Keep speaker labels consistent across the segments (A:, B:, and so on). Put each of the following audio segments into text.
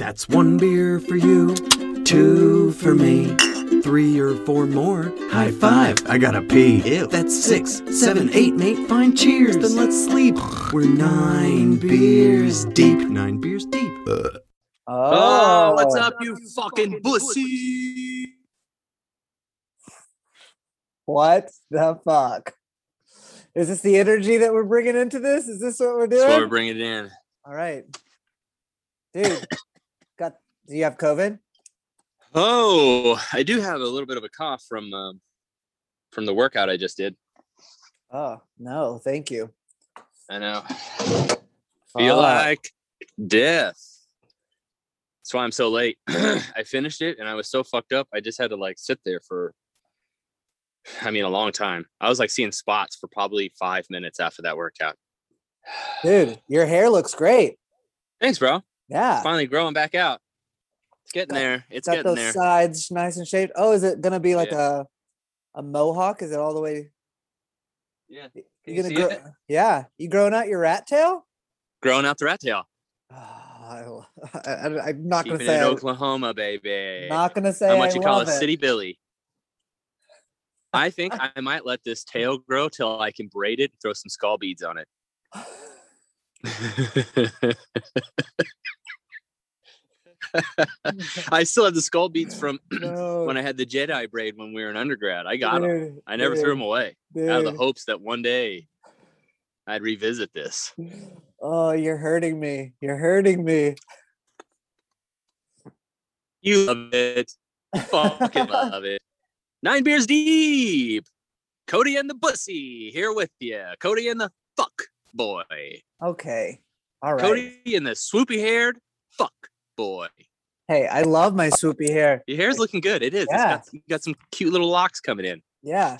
A: That's one beer for you, two for me, three or four more. High five, I gotta pee. Ew. That's six, seven, eight, mate. Fine, cheers. Then let's sleep. We're nine beers deep. Nine beers deep. Ugh.
B: Oh, what's up, you fucking pussy?
C: What the fuck? Is this the energy that we're bringing into this? Is this what we're doing?
B: That's what we're bringing it in.
C: All right, dude. Do you have COVID?
B: Oh, I do have a little bit of a cough from um, from the workout I just did.
C: Oh no, thank you.
B: I know. Feel
C: Fuck.
B: like death. That's why I'm so late. I finished it and I was so fucked up. I just had to like sit there for, I mean, a long time. I was like seeing spots for probably five minutes after that workout.
C: dude. Your hair looks great.
B: Thanks, bro.
C: Yeah,
B: Finally growing back out. It's getting
C: Got-
B: there. It's
C: got
B: getting
C: those
B: there.
C: sides nice and shaped. Oh, is it gonna be like
B: Yeah.
C: a a mohawk? Is it all the way?
B: Yeah.
C: You gonna grow? Yeah, you growing out your rat tail?
B: Growing out the rat tail.
C: Oh, I, I, am not gonna
B: Keeping
C: say.
B: it
C: I,
B: Oklahoma, baby.
C: not gonna say.
B: How much
C: I
B: you call
C: love
B: a city Billy? I think I might let this tail grow till I can braid it and throw some skull beads on it. I still have the skull beads from
C: No,
B: when I had the Jedi braid when we were in undergrad. I got them. I never threw them
C: dude,
B: away out of the hopes that one day I'd revisit this.
C: Oh, you're hurting me. You're hurting me.
B: You love it. Fucking love it. Nine beers deep. Cody and the Bussy here with you. Cody and the fuck boy.
C: Okay. All right.
B: Cody and the swoopy haired fuck boy.
C: Hey, I love my swoopy hair.
B: Your hair's looking good. It is. It's
C: Yeah.
B: got, you got some cute little locks coming in.
C: Yeah,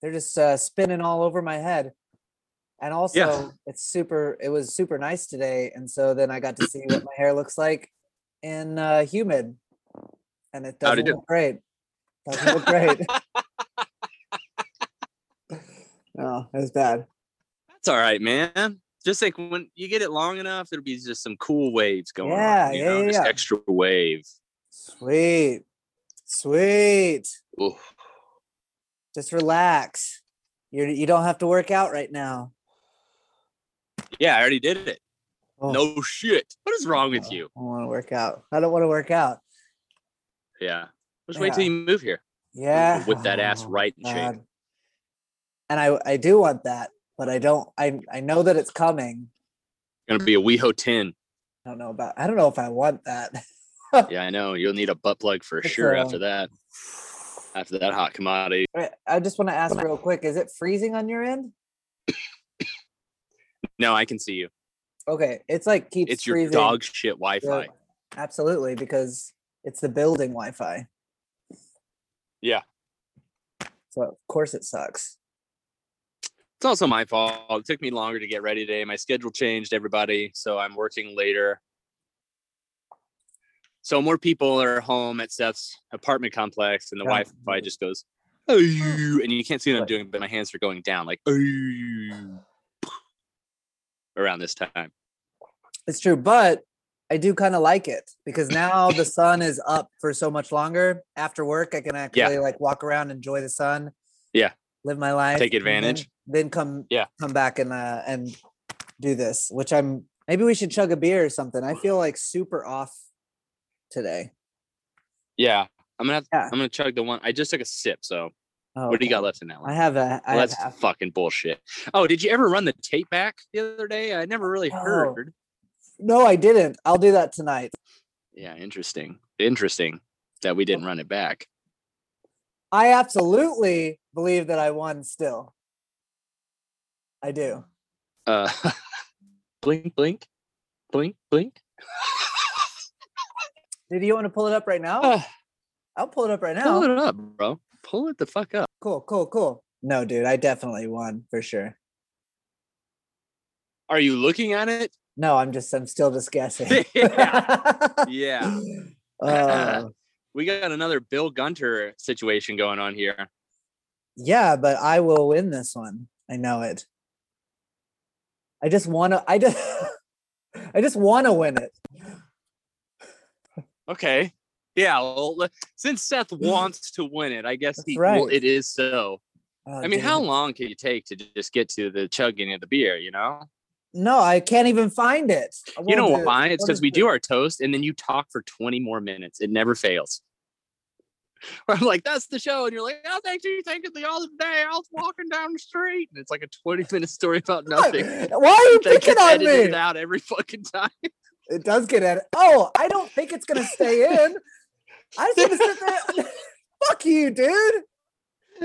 C: they're just uh, spinning all over my head. And also, it's super. It was super nice today, and so then I got to see what my hair looks like in uh, humid, and it doesn't
B: do?
C: look great. Doesn't look great. no, it was bad.
B: That's all right, man. Just like when you get it long enough, there'll be just some cool waves going
C: Yeah,
B: on. You
C: yeah,
B: know,
C: yeah,
B: just
C: yeah.
B: extra wave.
C: Sweet, sweet.
B: Ooh.
C: Just relax. You you don't have to work out right now.
B: Yeah, I already did it.
C: Oh,
B: No shit. What is wrong with
C: oh,
B: you?
C: I don't want to work out. I don't want to work out.
B: Yeah. Just wait till you move here.
C: Yeah.
B: With that ass
C: Oh,
B: right in shape.
C: And I I do want that, but I don't I I know that it's coming.
B: Gonna be a WeHo 10.
C: I don't know about I don't know if I want that.
B: Yeah, I know. You'll need a butt plug for
C: It's,
B: sure
C: uh,
B: after that. After that hot commodity.
C: I- I just want to ask real quick, is it freezing on your end?
B: No, I can see you.
C: Okay. It's like keeps
B: It's your
C: freezing.
B: dog shit Wi-Fi.
C: Yeah, absolutely, because it's the building Wi-Fi.
B: Yeah.
C: So of course it sucks.
B: It's also my fault. It took me longer to get ready today. My schedule changed, everybody. So I'm working later. So more people are home at Seth's apartment complex, and the
C: Yeah.
B: Wi-Fi just goes, "Oh," and you can't see what I'm doing, but my hands are going down like "Oh," around this time.
C: It's true, but I do kind of like it because now the sun is up for so much longer. After work, I can actually like walk around, and enjoy the sun.
B: Yeah.
C: Live my life.
B: Take
C: and then-
B: advantage.
C: Then, come
B: Yeah.
C: come back and uh and do this, which I'm maybe we should chug a beer or something. I feel like super off today.
B: Yeah, I'm gonna have,
C: Yeah.
B: I'm gonna chug the one. I just took a sip. So
C: Oh,
B: what do you got left in that one?
C: I have a I
B: well,
C: have
B: that's
C: half.
B: fucking bullshit. Oh, did you ever run the tape back the other day? I never really
C: Oh.
B: heard.
C: No, I didn't. I'll do that tonight.
B: Yeah, interesting. Interesting that we didn't run it back.
C: I absolutely believe that I won still. I do.
B: Uh, blink, blink, blink, blink.
C: Do you want to pull it up right now?
B: Ah,
C: I'll pull it up right now.
B: pull it up, bro. Pull it the fuck up.
C: Cool, cool, cool. No, dude, I definitely won for sure.
B: Are you looking at it?
C: No, I'm just, I'm still just guessing.
B: Yeah. Yeah.
C: Uh,
B: we got another Bill Gunter situation going on here.
C: yeah, but I will win this one. I know it. I just want to. I just. I just want to win it.
B: Okay. Yeah. Well, since Seth wants to win it, I guess he, well, it is so.
C: Oh,
B: I mean, how long can you take to just get to the chugging of the beer? You know.
C: No, I can't even find it.
B: You know why? It's because we
C: it?
B: do our toast and then you talk for 20 more minutes. It never fails. I'm like, that's the show. And you're like, oh, thanks you thinking the other day. I was walking down the street. And it's like a 20 minute story about nothing.
C: Why are you picking on me?
B: out every fucking time.
C: It does get at Oh, I don't think it's gonna stay in. I just want to sit there. Fuck you, dude.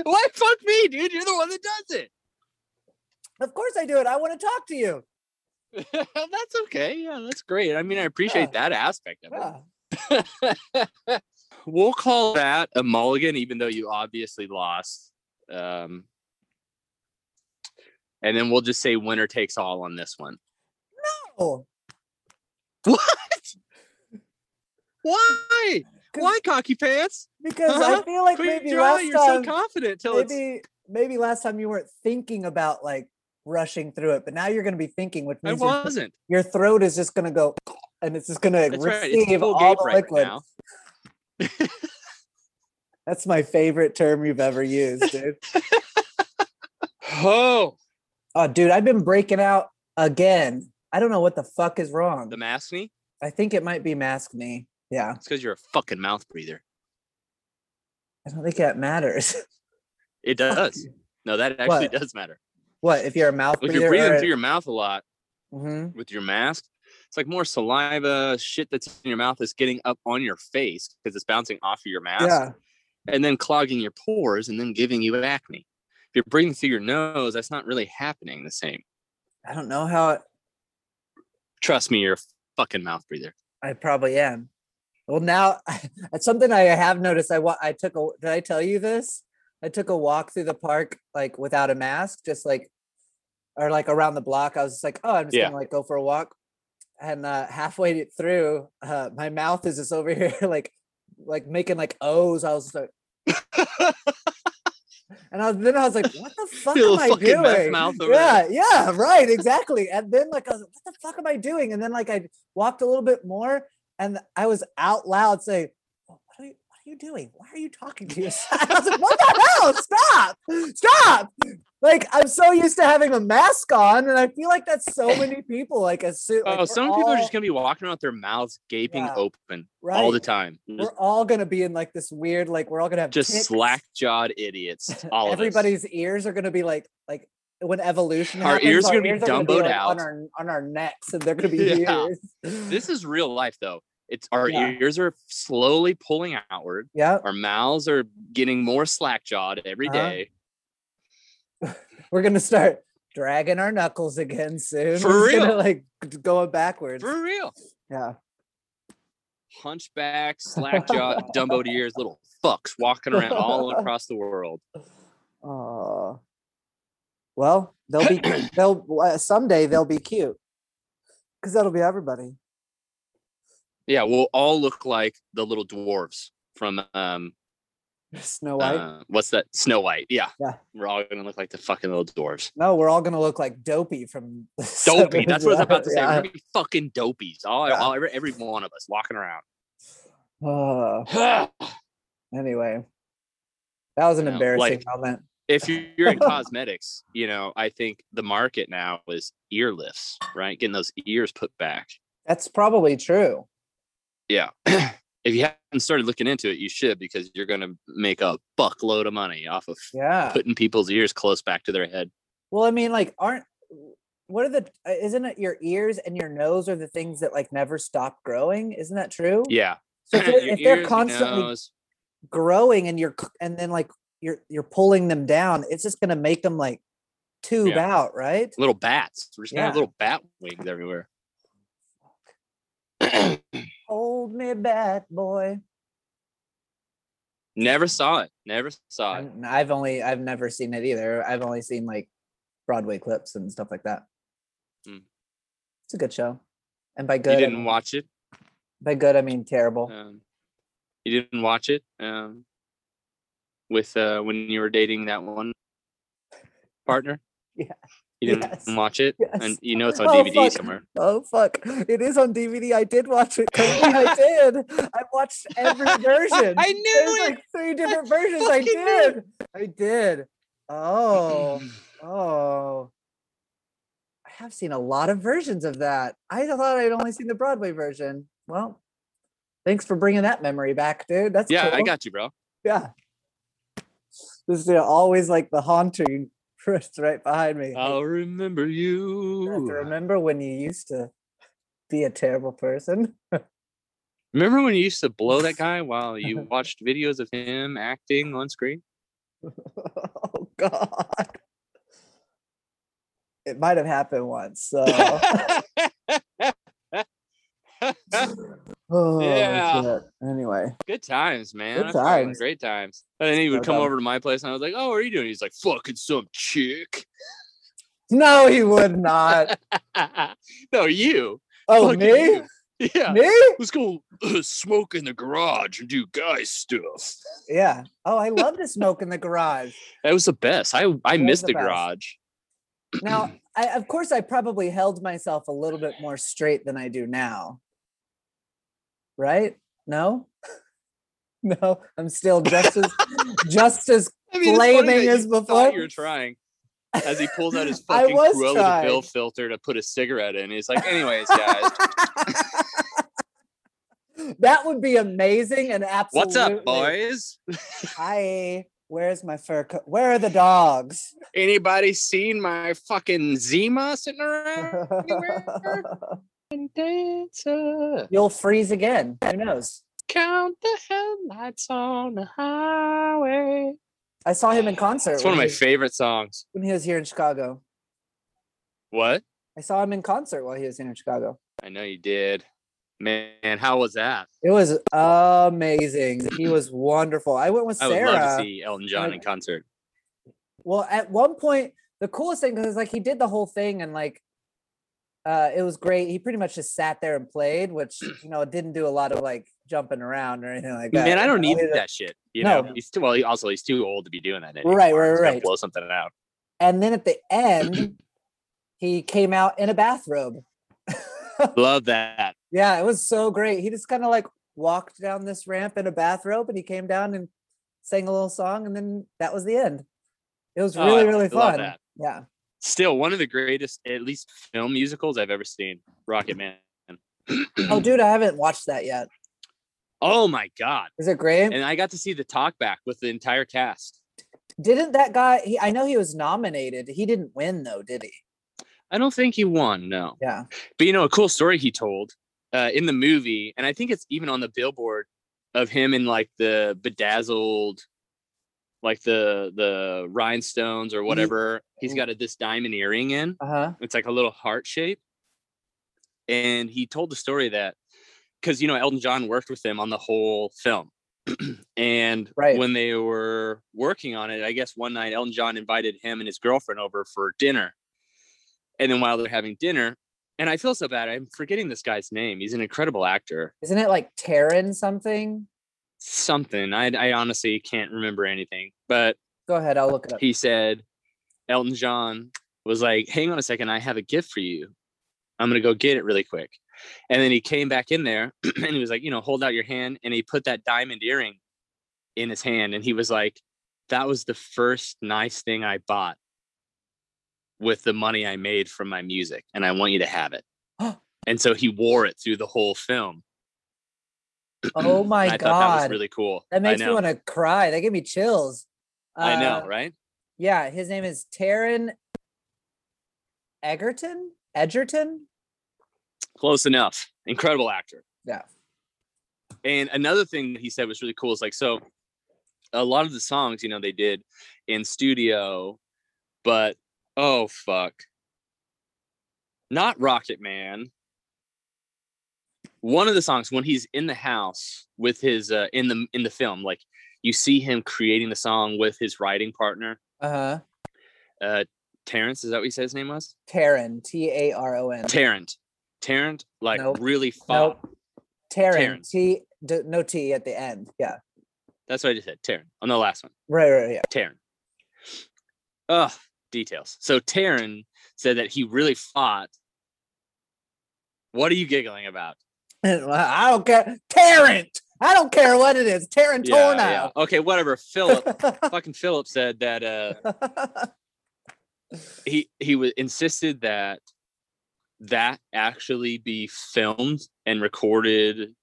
B: Why fuck me, dude? You're the one that does it.
C: Of course I do it. I want to talk to you.
B: that's okay. Yeah, that's great. I mean, I appreciate that aspect of
C: Yeah.
B: it. we'll call that a mulligan, even though you obviously lost. Um, and then we'll just say winner takes all on this one.
C: No.
B: What? Why? Why cocky pants?
C: because
B: Huh?
C: I feel like
B: Quit
C: maybe
B: eye,
C: last
B: You're so confident till it's
C: maybe maybe last time you weren't thinking about like rushing through it, but now you're gonna be thinking, which means your,
B: wasn't.
C: your throat is just gonna go, and it's just
B: That's right.
C: Receive all
B: gape
C: the
B: right
C: liquid.
B: now.
C: That's my favorite term you've ever used, dude.
B: Oh,
C: oh, dude, I've been breaking out again. I don't know what the fuck is wrong.
B: the maskne?
C: I think it might be maskne. Yeah,
B: It's because you're a fucking mouth breather.
C: I don't think that matters.
B: It does. No, that actually
C: What?
B: does matter.
C: What if you're a mouth
B: If you're breathing
C: or
B: through your mouth a lot
C: Mhm.
B: with your mask, it's like more saliva, shit that's in your mouth is getting up on your face because it's bouncing off of your mask
C: Yeah,
B: and then clogging your pores and then giving you acne. If you're breathing through your nose, that's not really happening the same.
C: I don't know how it,
B: Trust me, you're a fucking mouth breather.
C: I probably am. Well, now it's something I have noticed. I want. I took a. Did I tell you this? I took a walk through the park like without a mask, just like, or like around the block. I was just like, oh, I'm just
B: Yeah.
C: gonna like go for a walk, and uh, halfway through, uh, my mouth is just over here like, like making like O's. I was like, and I was, then I was like, what the fuck am I doing? yeah, yeah, right, exactly. And then like I was like, what the fuck am I doing? And then like I walked a little bit more and I was out loud saying, "What are you, what are you doing? Why are you talking to yourself?" I was like, "What the hell? Stop! Stop!" Like I'm so used to having a mask on, and I feel like that's so many people. Like a soon, like,
B: oh, some people are just gonna be walking around with their mouths gaping
C: Yeah.
B: open all the time.
C: We're all gonna be in like this weird, like we're all gonna have
B: Just
C: ticks.
B: slack jawed idiots. All of us.
C: Everybody's ears are gonna be like like when evolution.
B: Our
C: happens,
B: ears are gonna be Dumboed
C: like,
B: out.
C: on our on our necks, and they're gonna be
B: Yeah.
C: ears.
B: This is real life though. It's our
C: Yeah.
B: ears are slowly pulling outward.
C: yeah.
B: Our mouths are getting more slack jawed every
C: Uh-huh.
B: day.
C: We're gonna start dragging our knuckles again soon.
B: For
C: We're just gonna,
B: real.
C: like going backwards.
B: For real.
C: Yeah.
B: Hunchback, slack jaw, Dumbo ears, little fucks walking around all across the world.
C: Uh, well, they'll be they'll uh, someday they'll be cute because that'll be everybody.
B: Yeah, we'll all look like the little dwarves from um
C: Snow White.
B: uh, what's that? Snow White. Yeah.
C: Yeah.
B: We're all gonna look like the fucking little dwarves.
C: no, we're all gonna look like Dopey from
B: Dopey. That's what I was about to say. We're gonna be fucking dopies. All,
C: Yeah.
B: all every, every one of us walking around.
C: Uh, anyway, that was an
B: No,
C: embarrassing
B: like-
C: moment.
B: if you're in cosmetics, you know, I think the market now is ear lifts, right? Getting those ears put back.
C: That's probably true.
B: Yeah. if you haven't started looking into it, you should because you're going to make a buckload of money off of
C: Yeah.
B: putting people's ears close back to their head.
C: Well, I mean, like, aren't what are the? uh, Isn't it your ears and your nose are the things that like never stop growing? Isn't that true?
B: Yeah.
C: So if they're, if they're constantly
B: nose.
C: growing and you're and then like you're you're pulling them down, it's just gonna make them like tube
B: Yeah.
C: out, right?
B: little bats. We're just going to have little bat wings everywhere.
C: Hold me back, boy.
B: Never saw it. Never saw it.
C: And I've only I've never seen it either. I've only seen like Broadway clips and stuff like that.
B: Hmm.
C: It's a good show. And by good,
B: You didn't
C: mean-
B: watch it.
C: by good I mean terrible.
B: Um, you didn't watch it um, with uh, when you were dating that one partner. You didn't
C: Yes.
B: watch it,
C: Yes.
B: and you know it's on
C: Oh,
B: DVD
C: fuck.
B: somewhere.
C: Oh fuck! It is on DVD. I did watch it. I did. I watched every version.
B: I knew
C: There's
B: it.
C: like three different versions. I
B: fucking knew
C: did. I did. Oh, oh. I have seen a lot of versions of that. I thought I'd only seen the Broadway version. Well, thanks for bringing that memory back, dude. That's
B: yeah, I got you, bro.
C: Yeah. This is always like the haunting Chris right behind me.
B: I'll remember you.
C: remember when you used to be a terrible person.
B: Remember when you used to blow that guy while you watched videos of him acting on screen?
C: oh God. It might have happened once. So oh,
B: Yeah.
C: shit. Anyway.
B: Good times, man.
C: Good times.
B: Great times. And then he
C: No
B: would come
C: doubt.
B: over to my place and I was like, Oh, what are you doing? He's like, fucking some chick.
C: No, he would not.
B: no, you.
C: Oh,
B: Fucking
C: me?
B: you. Yeah.
C: Me?
B: Let's go uh, smoke in the garage and do guy stuff.
C: Yeah. Oh, I love to smoke in the garage.
B: That was the best. I I
C: was
B: missed
C: the
B: the garage.
C: Now, I, of course, I probably held myself a little bit more straight than I do now. Right? No? No, I'm still just as just as
B: I mean,
C: flaming as before.
B: You're trying. As he pulls out his fucking Cruella
C: trying.
B: filter to put a cigarette in. He's like, anyways, guys,
C: that would be amazing and absolutely.
B: what's up, boys?
C: Hi. Where's my fur coat? Where are the dogs?
B: Anybody seen my fucking Zima sitting around anywhere? Dancer.
C: You'll freeze again. Who knows?
B: Count the headlights on the highway.
C: I saw him in concert.
B: It's one of my
C: he-
B: favorite songs.
C: when he was here in Chicago.
B: What?
C: I saw him in concert while he was here in Chicago.
B: I know you did. Man, how was that?
C: It was amazing. He was wonderful. I went with
B: I would
C: Sarah.
B: love to see Elton John
C: I-
B: in concert.
C: Well, at one point, the coolest thing because like he did the whole thing and like uh it was great. He pretty much just sat there and played, which you know didn't do a lot of like jumping around or anything like that.
B: Man, I don't need that shit. You know,
C: No.
B: he's too well. He, also, he's too old to be doing that.
C: Right,
B: anymore.
C: right,
B: gonna
C: right.
B: Blow something out.
C: And then at the end, he came out in a bathrobe.
B: Love that.
C: Yeah, it was so great. He just kind of like walked down this ramp in a bathrobe and he came down and sang a little song and then that was the end. It was
B: Oh,
C: really,
B: I
C: really fun. Yeah.
B: Still one of the greatest, at least film musicals I've ever seen. Rocketman.
C: Oh, dude, I haven't watched that yet.
B: Oh my god!
C: Is it great?
B: And I got to see the talk back with the entire cast.
C: Didn't that guy? He, I know he was nominated. He didn't win though, did he?
B: I don't think he won. No,
C: Yeah.
B: but you know, a cool story he told uh, in the movie, and I think it's even on the billboard of him in like the bedazzled, like the the rhinestones or whatever. He's got a, this diamond earring in.
C: Uh huh.
B: It's like a little heart shape. And he told the story that because you know Elton John worked with him on the whole film. and
C: Right.
B: when they were working on it, I guess one night Elton John invited him and his girlfriend over for dinner. And then while they're having dinner, and I feel so bad, I'm forgetting this guy's name. He's an incredible actor.
C: Isn't it like Taron something?
B: Something. I, I honestly can't remember anything. But
C: Go ahead. I'll look it up.
B: he said Elton John was like, "Hang on a second, I have a gift for you. I'm gonna go get it really quick." And then he came back in there and he was like, "You know, hold out your hand." And he put that diamond earring in his hand, and he was like, "That was the first nice thing I bought with the money I made from my music, and I want you to have it." and so he wore it through the whole film.
C: Oh my
B: thought that was
C: god.
B: really cool.
C: that makes me want to cry. That gave me chills.
B: I know,
C: Uh,
B: right?
C: Yeah, his name is Taron Egerton. Edgerton.
B: Close enough. Incredible actor.
C: Yeah.
B: And another thing that he said was really cool is like, so a lot of the songs, you know, they did in studio, but oh, fuck. Not Rocket Man. One of the songs when he's in the house with his uh, in the in the film, like you see him creating the song with his writing partner,
C: Uh huh.
B: uh Terrence, is that what he said his name was?
C: Taron. T A R O N.
B: Tarrant. Tarrant, like
C: Nope.
B: really fought.
C: Nope.
B: Taron.
C: T. D, no T at the end. Yeah.
B: That's what I just said. Taryn on the last one.
C: Right. Right. Yeah.
B: Taron. Ugh, details. So Taron said that he really fought. What are you giggling about?
C: I don't care. Tarrant. I don't care what it is. Tarrant
B: Yeah, yeah. Okay, whatever. Philip, fucking Philip said that uh he he was insisted that that actually be filmed and recorded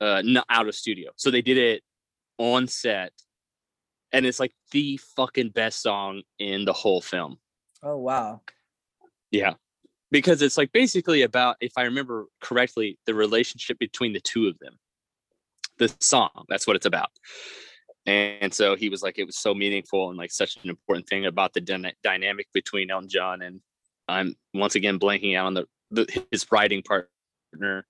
B: uh not out of studio. So they did it on set and it's like the fucking best song in the whole film.
C: oh wow.
B: Yeah. Because it's like basically about, if I remember correctly, the relationship between the two of them. The song, that's what it's about. And so he was like, it was so meaningful and like such an important thing about the dyna- dynamic between Elton John and I'm once again blanking out on the, the his writing partner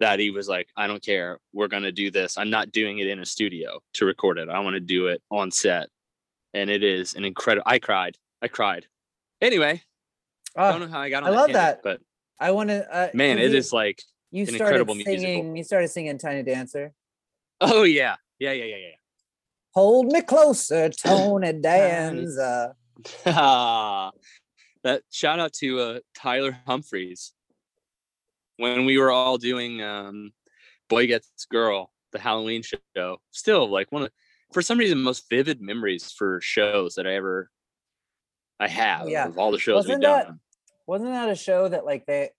B: that he was like, I don't care, we're gonna do this. I'm not doing it in a studio to record it. I want to do it on set. And it is an incredible. I cried. I cried. Anyway, I don't
C: Oh,
B: know how I got on.
C: I
B: love
C: that.
B: but
C: I want to. Uh,
B: man, it
C: you,
B: is like,
C: You
B: an
C: started
B: incredible musical.
C: singing. You started singing "Tiny Dancer."
B: oh yeah, yeah, yeah, yeah, yeah.
C: Hold me closer, Tony Danza.
B: that shout out to uh, Tyler Humphreys when we were all doing um, Boy Gets Girl, the Halloween show. Still, like one of, for some reason, most vivid memories for shows that I ever, I have
C: yeah.
B: of all the shows
C: Wasn't
B: we've done.
C: Wasn't that a show that like they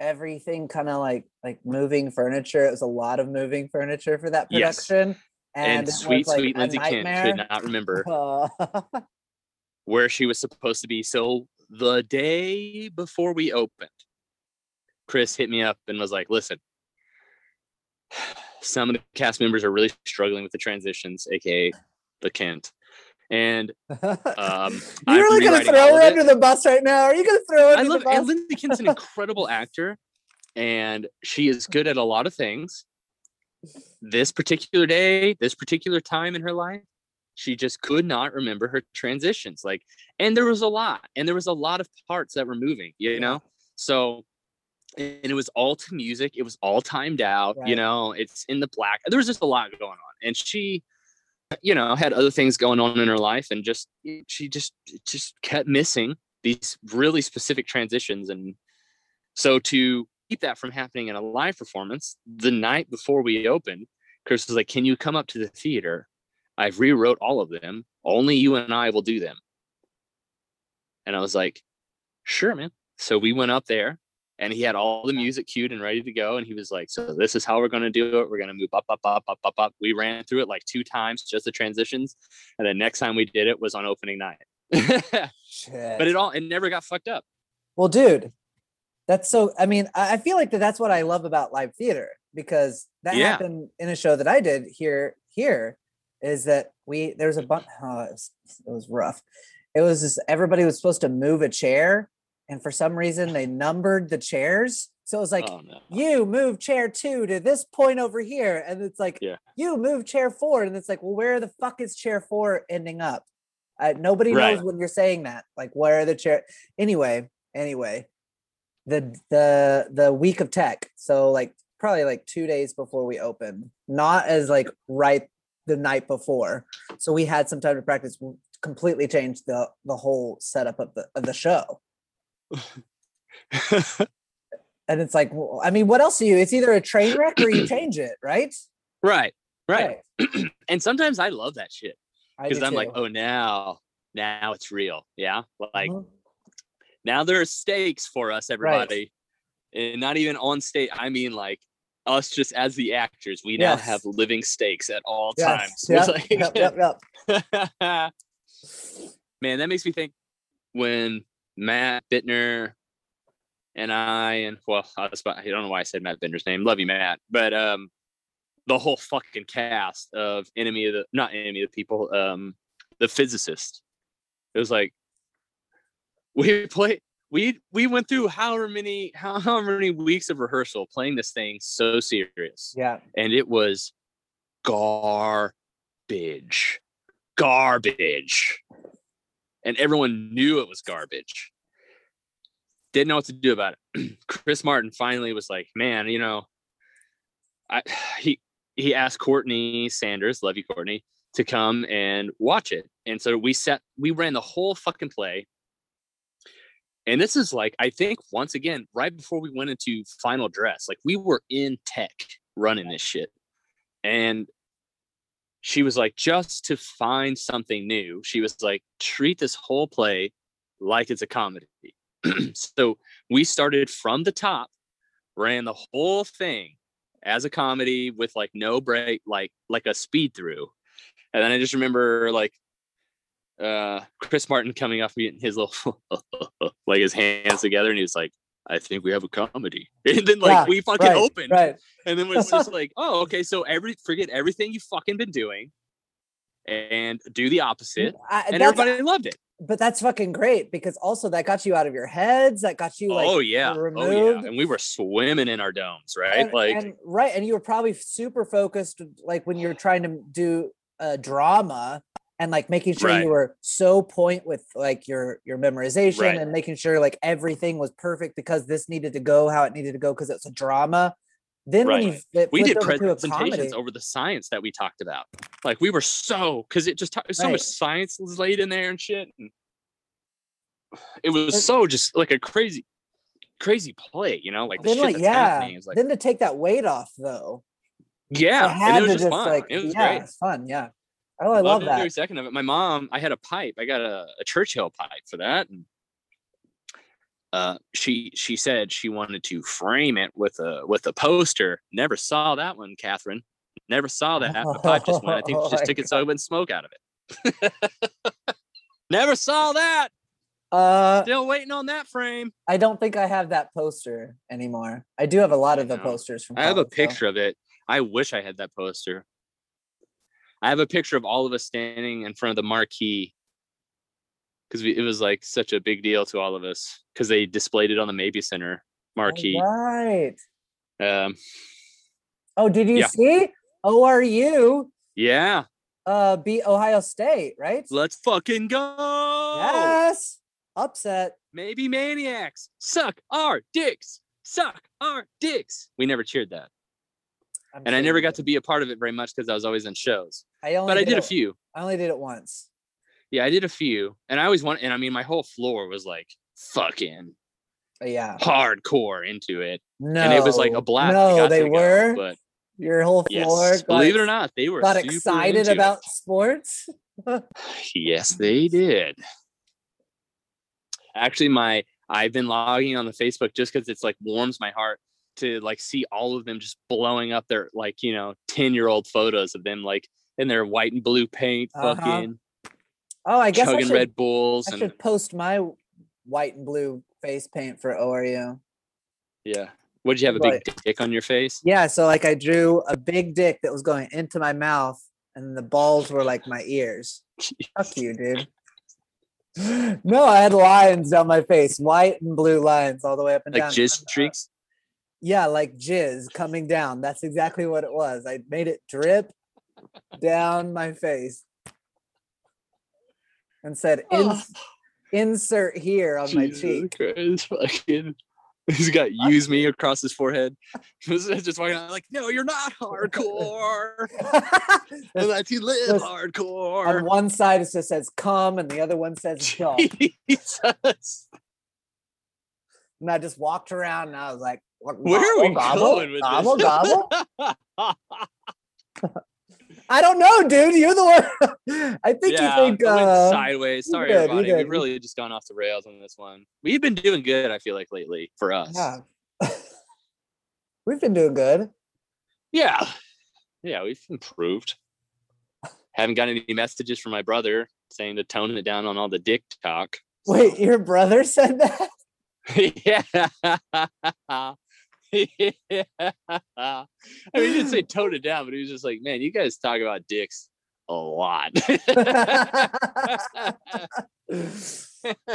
C: everything kind of like like moving furniture? It was a lot of moving furniture for that production.
B: Yes.
C: And, was,
B: sweet,
C: like,
B: sweet Lindsay Kent could not remember
C: Uh,
B: where she was supposed to be. So the day before we opened, Chris hit me up and was like, listen, some of the cast members are really struggling with the transitions, aka the Kent. And um,
C: You're really gonna throw her under the bus right now? Are you gonna throw her
B: I
C: under
B: love
C: the bus?
B: and Lindsay Kent's an incredible actor, and she is good at a lot of things. This particular day, this particular time in her life, she just could not remember her transitions. Like, and there was a lot, and there was a lot of parts that were moving, you know. So, and it was all to music. It was all timed out, you know. It's in the black. There was just a lot going on, and she, you know, had other things going on in her life, and just she just just kept missing these really specific transitions. And so to keep that from happening in a live performance the night before we opened chris was like can you come up to the theater? I've rewrote all of them. Only you and i will do them. And i was like sure man. So we went up there and he had all the music cued and ready to go and he was like so this is how we're going to do it we're going to move up up up up up up we ran through it like two times just the transitions and the next time we did it was on opening night
C: Shit.
B: but it all it never got fucked up
C: Well, dude, that's so. I mean, I I feel like that that's what I love about live theater because that
B: Yeah.
C: happened in a show that I did here. Here is that we there's a bunch. Oh, it, was, it was rough. It was just everybody was supposed to move a chair, and for some reason they numbered the chairs. So it was like
B: oh no
C: you move chair two to this point over here, and it's like
B: Yeah.
C: you move chair four, and it's like, well, where the fuck is chair four ending up? Uh, nobody knows when you're saying that. Like, where are the chair? Anyway, anyway, the the the week of tech. So like probably like two days before we opened, not as like right the night before. So we had some time to practice. Completely changed the the whole setup of the of the show. And it's like, well, I mean, what else do you? It's either a train wreck or you change it, right?
B: right right. And sometimes i love that shit because i'm like oh now now it's real yeah? Like
C: Mhm.
B: now there are stakes for us everybody. And not even on stage i mean like us just as the actors we now have living stakes at all
C: Yes,
B: times.
C: Yep,
B: like-
C: yep, yep, yep.
B: man that makes me think when matt bittner and i and well i, was about, I don't know why i said matt bittner's name. Love you matt. But um the whole fucking cast of enemy of the not enemy of the people um the physicist. It was like we played we we went through however many how, however many weeks of rehearsal playing this thing so serious.
C: Yeah.
B: and it was garbage. Garbage. And everyone knew it was garbage didn't know what to do about it. Chris martin finally was like man you know i he he asked courtney sanders love you courtney to come and watch it. And so we set we ran the whole fucking play. And this is like I think once again right before we went into final dress, like we were in tech running this shit, and she was like, just to find something new, she was like, treat this whole play like it's a comedy. so we started from the top, ran the whole thing as a comedy with like no break, like like a speed through. And then I just remember like uh Chris Martin coming off me his little like his hands together and he was like, I think we have a comedy. And then like
C: Yeah,
B: we fucking
C: right,
B: opened.
C: Right.
B: And then it's just like, oh, okay. So every forget everything you fucking been doing and do the opposite.
C: I-
B: And everybody loved it.
C: but that's fucking great because also that got you out of your heads. That got you like
B: oh yeah. Oh
C: removed.
B: yeah. And we were swimming in our domes, right?
C: and,
B: like
C: and- right and you were probably super focused like when you're trying to do a drama and like making sure
B: Right.
C: you were so point with like your your memorization
B: Right.
C: and making sure like everything was perfect because this needed to go how it needed to go because it's a drama then when you
B: we did
C: flipped over to a
B: presentations over the science that we talked about. Like we were so because it just so
C: Right.
B: much science was laid in there and shit. And it was so just like a crazy, crazy play, you know, like the
C: then
B: shit
C: like yeah
B: like
C: then to take that weight off though
B: yeah,
C: I
B: and it was
C: to
B: just, fun.
C: like
B: it was
C: yeah
B: great.
C: it's fun yeah oh i love
B: Loved every second of it. My mom, I had a pipe. I got a, a Churchill pipe for that. And uh, she she said she wanted to frame it with a with a poster. Never saw that one, Catherine. Never saw that. The pipe just went. I think
C: Oh
B: she just
C: my
B: took it so it wouldn't smoke out of it. Never saw that.
C: uh
B: Still waiting on that frame.
C: i don't think i have that poster anymore i do have a lot of the posters from
B: I have a
C: though.
B: picture of it. I wish I had that poster. I have a picture of all of us standing in front of the marquee because it was like such a big deal to all of us because they displayed it on the Mabee Center marquee.
C: Oh, right.
B: Um,
C: Oh, did you
B: Yeah.
C: see ORU
B: yeah,
C: uh beat Ohio State, right?
B: let's fucking go.
C: Yes. Upset.
B: Mabee maniacs suck our dicks. Suck our dicks. We never cheered that,
C: I'm
B: and I never got to be a part of it very much because I was always in shows.
C: I only
B: But I did a few.
C: I only did it once.
B: Yeah, I did a few, and I always want. And I mean, my whole floor was like fucking
C: yeah.
B: hardcore into it,
C: No.
B: and it was like a blast.
C: No, they
B: to go,
C: were.
B: but
C: Your whole
B: yes,
C: floor. got
B: believe it or not, they were
C: Got
B: super
C: excited
B: into it.
C: about sports.
B: Yes, they did. Actually, my I've been logging on the Facebook just because it's like warms my heart to like see all of them just blowing up their like you know ten year old photos of them like in their white and blue paint,
C: Uh-huh.
B: fucking
C: Oh, I guess I should,
B: Red Bulls,
C: I
B: and
C: should post my white and blue face paint for ORU.
B: yeah. What did you have a big
C: Right.
B: dick on your face?
C: Yeah, so like I drew a big dick that was going into my mouth, and the balls were like my ears. Fuck you, dude. No, I had lines down my face, white and blue lines all the way up and
B: Like
C: down.
B: jizz
C: uh,
B: streaks.
C: Yeah, like jizz coming down. That's exactly what it was. I made it drip down my face and said, "Ins- "Insert here on my cheek."
B: Christ, fucking. He's got use me across his forehead. Just just walking out like, no, you're not hardcore.
C: There's-
B: Let you live
C: there's-
B: hardcore.
C: on one side it just says "come" and the other one says "dog."
B: Jesus.
C: And I just walked around and I was like, "What-
B: Where are we
C: gobble,
B: going with
C: gobble,
B: this?
C: gobble?" I don't know, dude. You're the one. I think
B: yeah,
C: you think uh,
B: sideways. Sorry,
C: did,
B: everybody. We've really just gone off the rails on this one. We've been doing good, I feel like, lately for us.
C: yeah. We've been doing good.
B: Yeah. Yeah, we've improved. Haven't got any messages from my brother saying to tone it down on all the dick talk. so-
C: Wait, your brother said that?
B: yeah. Yeah. I mean, he didn't say tone it down, but he was just like, man, you guys talk about dicks a lot.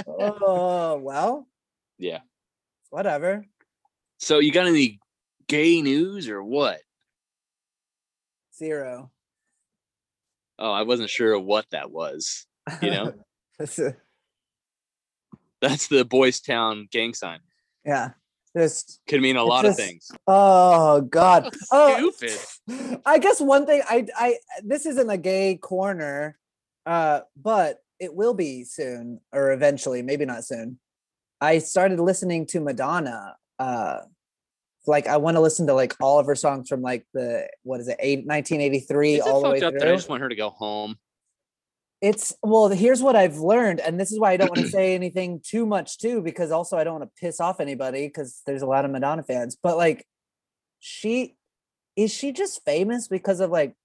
C: oh well,
B: yeah.
C: whatever.
B: So, you got any gay news or what?
C: Zero.
B: Oh, I wasn't sure what that was. You know? That's the Boys Town gang sign.
C: yeah. Just
B: Could mean a lot
C: just-
B: of things.
C: oh god. Oh,
B: Stupid.
C: I guess one thing I I this isn't a gay corner, uh, but it will be soon or eventually, maybe not soon. I started listening to Madonna. Uh, like I want to listen to like all of her songs from like the what is it, eight, 1983
B: Is it
C: all the way
B: up
C: through.
B: I just want her to go home?
C: It's well, here's what I've learned, and this is why I don't want to say anything too much too, because also I don't want to piss off anybody because there's a lot of Madonna fans. But like, she is she just famous because of like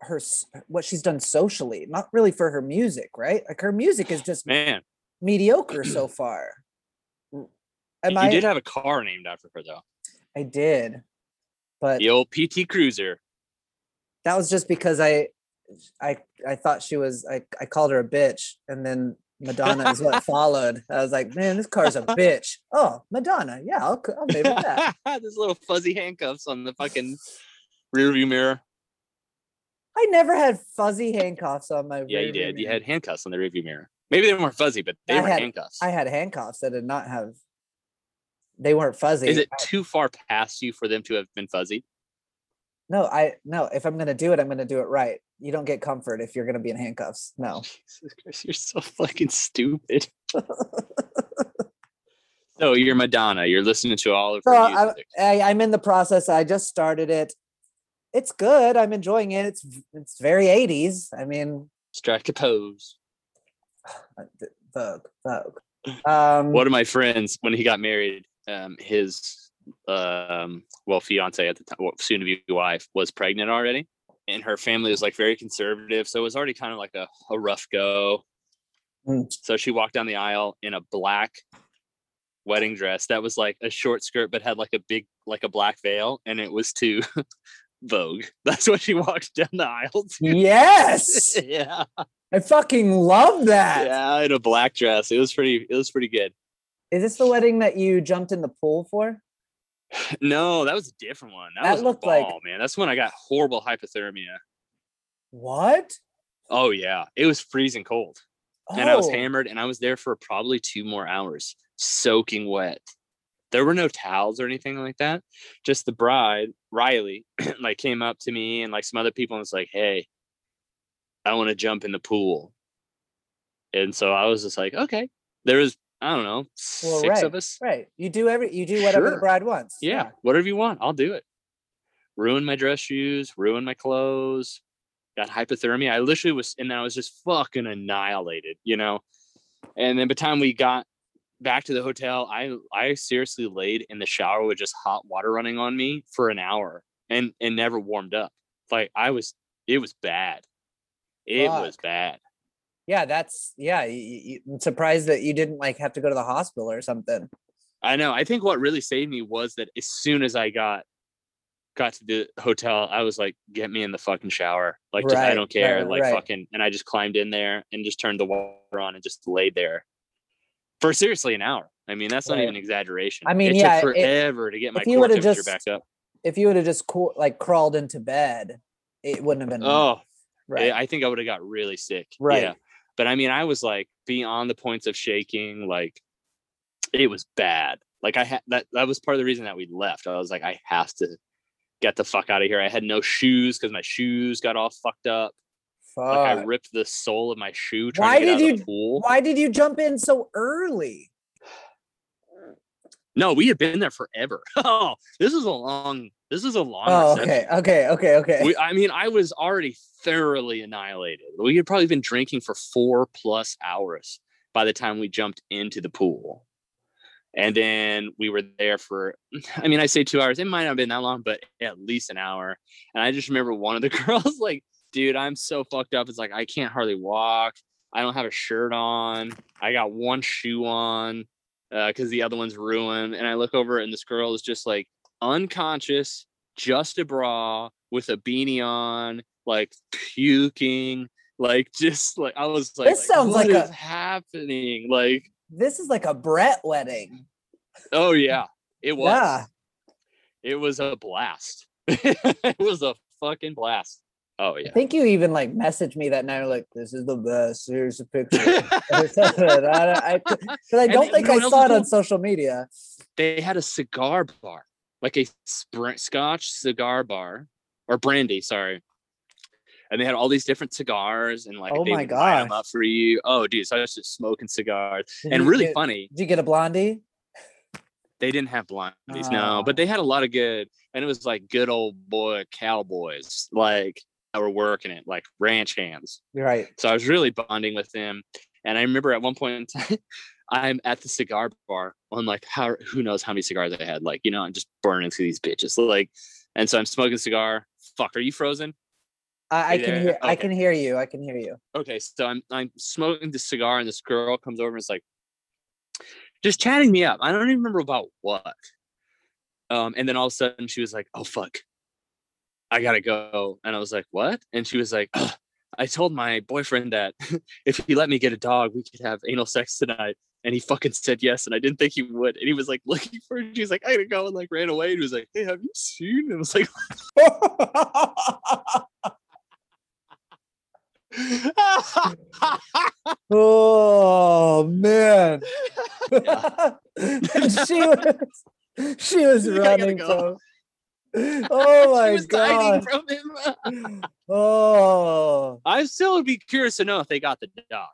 C: her what she's done socially, not really for her music, right? Like her music is just
B: Man,
C: mediocre so far. Am
B: you
C: I?
B: did have a car named after her though.
C: I did, but
B: The old PT Cruiser.
C: that was just because I, I, I thought she was. I, I called her a bitch, and then Madonna is what followed. I was like, man, this car's a bitch. Oh, Madonna, yeah, I'll, I'll it that.
B: There's little fuzzy handcuffs on the fucking rear view mirror.
C: I never had fuzzy handcuffs on my.
B: Yeah, you did. You had handcuffs on the rear view mirror. Maybe they weren't fuzzy, but they
C: I
B: were
C: had-
B: handcuffs.
C: I had handcuffs that did not have. They weren't fuzzy.
B: Is it too far past you for them to have been fuzzy?
C: No, I no. If I'm gonna do it, I'm gonna do it right. You don't get comfort if you're gonna be in handcuffs. No.
B: Jesus Christ, you're so fucking stupid. so you're Madonna. You're listening to all of her
C: I, I, i'm in the process. I just started it. It's good. I'm enjoying it. It's it's very 80s. I mean,
B: Strike a pose.
C: Vogue, Vogue. Um,
B: One of my friends, when he got married, um, his um, well, fiance at the time, well, soon to be wife, was pregnant already, and her family was like very conservative, so it was already kind of like a, a rough go.
C: Mm.
B: So she walked down the aisle in a black wedding dress that was like a short skirt, but had like a big, like a black veil, and it was to Vogue. That's what she walked down the aisle to.
C: Yes,
B: yeah,
C: I fucking love that.
B: yeah, in a black dress. It was pretty. It was pretty good.
C: Is this the wedding that you jumped in the pool for?
B: No, that was a different one. That,
C: That
B: was
C: looked
B: a
C: like-
B: ball, man. That's when I got horrible hypothermia.
C: What?
B: Oh yeah, it was freezing cold, and I was
C: Oh,
B: hammered, and I was there for probably two more hours, soaking wet. There were no towels or anything like that. Just the bride, Riley, like came up to me and like some other people and was like, "Hey, I want to jump in the pool." And so I was just like, "Okay." There was I don't know
C: Well,
B: six
C: right,
B: of us.
C: Right. You do every. You do whatever the bride wants.
B: yeah, whatever you want, I'll do it. Ruin my dress shoes, ruin my clothes, got hypothermia. I literally was, and then I was just fucking annihilated, you know. And then by the time we got back to the hotel, I I seriously laid in the shower with just hot water running on me for an hour and and never warmed up. Like I was, it was bad. It was bad.
C: Yeah, that's yeah. You, you, I'm surprised that you didn't like have to go to the hospital or something.
B: I know. I think what really saved me was that as soon as I got got to the hotel, I was like, "Get me in the fucking shower! Like, just, I don't care!
C: right,
B: like,
C: right.
B: fucking!" And I just climbed in there and just turned the water on and just laid there for seriously an hour. I mean, that's not
C: Right.
B: even exaggeration.
C: I mean,
B: it
C: yeah,
B: took
C: it-
B: forever to get my core temperature
C: just-
B: back up.
C: If you would have just cool, like crawled into bed, it wouldn't have been.
B: Oh,
C: right.
B: I think I would have got really sick.
C: Right.
B: Yeah. But I mean, I was like beyond the points of shaking. Like, it was bad. Like I had that. That was part of the reason that we left. I was like, I have to get the fuck out of here. I had no shoes because my shoes got all fucked up. Like I ripped the sole of my shoe trying
C: Why
B: to get out
C: did you-. Why did you jump in so early?
B: No, we had been there forever. Oh, this is a long. This is a long.
C: Oh,
B: reception.
C: okay, okay, okay, okay.
B: We, I mean, I was already thoroughly annihilated. We had probably been drinking for four plus hours by the time we jumped into the pool. And then we were there for, I mean, I say two hours. It might not have been that long, but at least an hour. And I just remember one of the girls, like, dude, I'm so fucked up. It's like, I can't hardly walk. I don't have a shirt on. I got one shoe on Uh, because the other one's ruined. And I look over and this girl is just like unconscious, just a bra with a beanie on, like puking, like just like I was like,
C: This sounds
B: "What
C: like
B: is
C: a-
B: happening. Like,
C: this is like a Brett wedding.
B: oh yeah, it was.
C: Yeah.
B: It was a blast. it was a fucking blast. Oh yeah.
C: I think you even like messaged me that night, like, "This is the best. Here's a picture." I, I, don't
B: you
C: think
B: know
C: I saw it on social media.
B: they had a cigar bar, like a Scotch cigar bar or brandy, sorry. and they had all these different cigars and like
C: Oh
B: they
C: my
B: would line 'em
C: gosh.
B: up for you. Oh, dude, so I was just smoking cigars
C: Did
B: and really
C: get-
B: funny.
C: Did you get a blondie?
B: They didn't have blondies, no,
C: Ah.
B: but they had a lot of good, and it was like good old boy cowboys, like that were working it, like ranch hands.
C: Right.
B: So I was really bonding with them. And I remember at one point in time, I'm at the cigar bar on like how who knows how many cigars I had. Like, you know, I'm just burning through these bitches. Like, and so I'm smoking a cigar. Fuck, are you frozen?
C: I, I can
B: there?
C: hear. I can hear you. I can hear you.
B: Okay, so I'm I'm smoking the cigar, and this girl comes over and is like, just chatting me up. I don't even remember about what. Um, and then all of a sudden she was like, "Oh fuck, I gotta go," and I was like, "What?" And she was like, "Ugh, "I told my boyfriend that if he let me get a dog, we could have anal sex tonight." And he fucking said yes, and I didn't think he would. And he was like looking for her. She's like, "I gotta go," and like ran away. And he was like, "Hey, have you seen?" And I was like,
C: oh man. She was she was running
B: go.
C: Oh my
B: was
C: god.
B: from him.
C: Oh.
B: I still would be curious to know if they got the dog.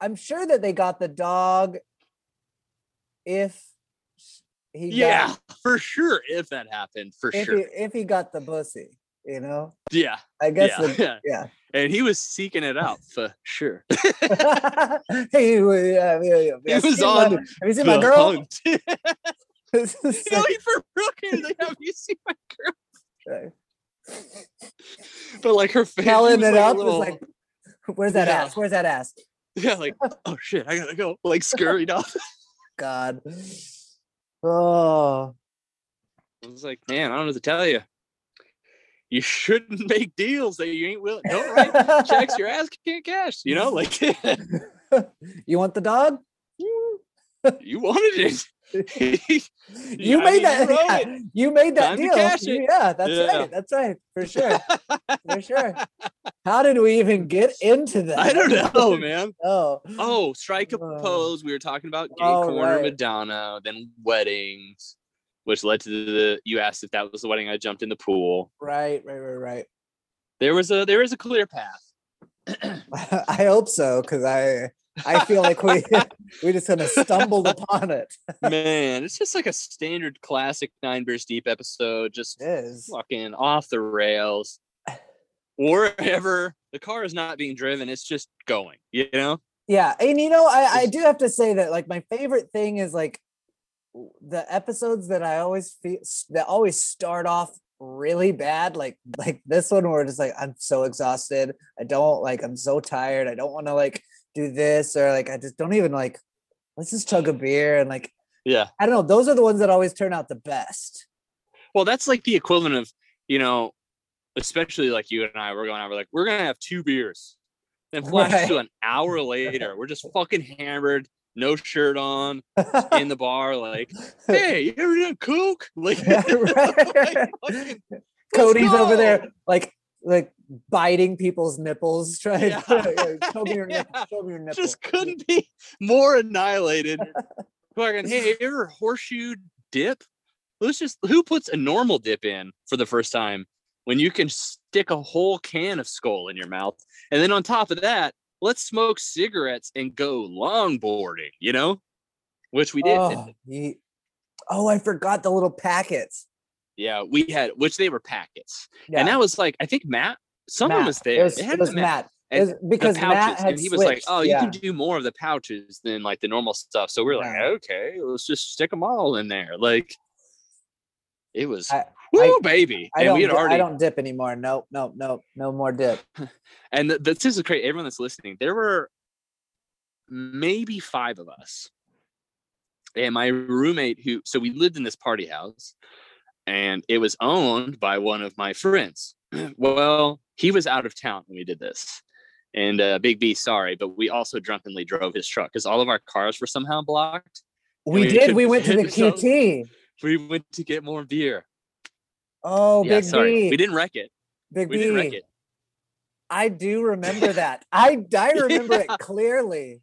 C: I'm sure that they got the dog if he
B: Yeah,
C: got,
B: for sure. If that happened, for
C: if
B: sure.
C: he if he got the pussy, you know?
B: yeah,
C: I guess
B: yeah,
C: the,
B: yeah.
C: yeah.
B: And he was seeking it out for sure.
C: yeah, yeah, yeah.
B: He was on
C: have you seen my girl?
B: Hunt. you
C: This is
B: know, he for real cared. Like, have you seen my girl?
C: sick.
B: But like her face,
C: Telling
B: was
C: it
B: like
C: up
B: little-
C: was like, where's that
B: Yeah.
C: ass? Where's that ass?
B: yeah, like oh shit, I gotta go. Like scurried off.
C: God. Oh,
B: I was like, man, I don't know what to tell you. You shouldn't make deals that you ain't willing. Don't write checks your ass can't cash. You know, like
C: you want the dog?
B: You wanted it.
C: You made
B: mean,
C: that.
B: you
C: yeah, you made that
B: Time
C: deal.
B: cash
C: You-
B: it.
C: Yeah, that's
B: Yeah.
C: right. That's right. For sure. For sure. How did we even get into that?
B: I don't know, man.
C: Oh,
B: Oh, strike a
C: Uh,
B: pose. We were talking about gay
C: oh,
B: corner
C: right.
B: Madonna, then weddings, which led to the. You asked if that was the wedding. I jumped in the pool.
C: right, right, right, right.
B: There was a there is a clear path.
C: I hope so, because I I feel like we we just kind of stumbled upon it.
B: Man, it's just like a standard classic Nine Beers Deep episode. Just fucking off the rails. Wherever the car is not being driven, it's just going. You know.
C: Yeah, and you know, I I do have to say that like my favorite thing is like the episodes that I always feel that always start off really bad like like this one where it's like I'm so exhausted. I don't like I'm so tired. I don't want to like do this or like I just don't even like let's just chug a beer and like
B: Yeah.
C: I don't know. Those are the ones that always turn out the best.
B: Well, that's like the equivalent of, you know, especially like you and I, we're going out, we're like, we're gonna have two beers. Then flash to an hour later, we're just fucking hammered, no shirt on, in the bar, like, hey, you ever done coke? Like,
C: Yeah, right.
B: like, fucking,
C: Cody's over there like like biting people's nipples, trying
B: Yeah.
C: to show me your nipple. Show me your nipple.
B: Just couldn't be more annihilated. Fucking, hey, you ever horseshoe dip? Let's just who puts a normal dip in for the first time when you can stick a whole can of skull in your mouth, and then on top of that, let's smoke cigarettes and go longboarding. You know, which we did.
C: Oh, oh, I forgot the little packets.
B: Yeah, we had which they were packets,
C: Yeah,
B: and that was like I think Matt. Someone
C: Matt.
B: was there.
C: It was,
B: It
C: it was Matt.
B: And
C: was because
B: the
C: Matt
B: pouches,
C: had
B: and he was like, "Oh, you
C: yeah.
B: can do more of the pouches than like the normal stuff." So we're like,
C: Yeah.
B: "Okay, let's just stick them all in there." Like, it was,
C: I-
B: woo,
C: I-
B: baby,
C: I
B: and
C: don't.
B: we had already.
C: I don't dip anymore. Nope, nope, nope. No more dip.
B: And th- this is great. Everyone that's listening, there were maybe five of us, and my roommate who. So we lived in this party house, and it was owned by one of my friends. well, he was out of town when we did this. And uh, Big B, sorry, but we also drunkenly drove his truck because all of our cars were somehow blocked.
C: We
B: we
C: did. We went to the QT.
B: We went to get more beer.
C: Oh,
B: yeah,
C: Big
B: sorry,
C: B.
B: we didn't wreck it.
C: Big
B: We
C: B.
B: didn't wreck it.
C: I do remember that. I I remember it clearly.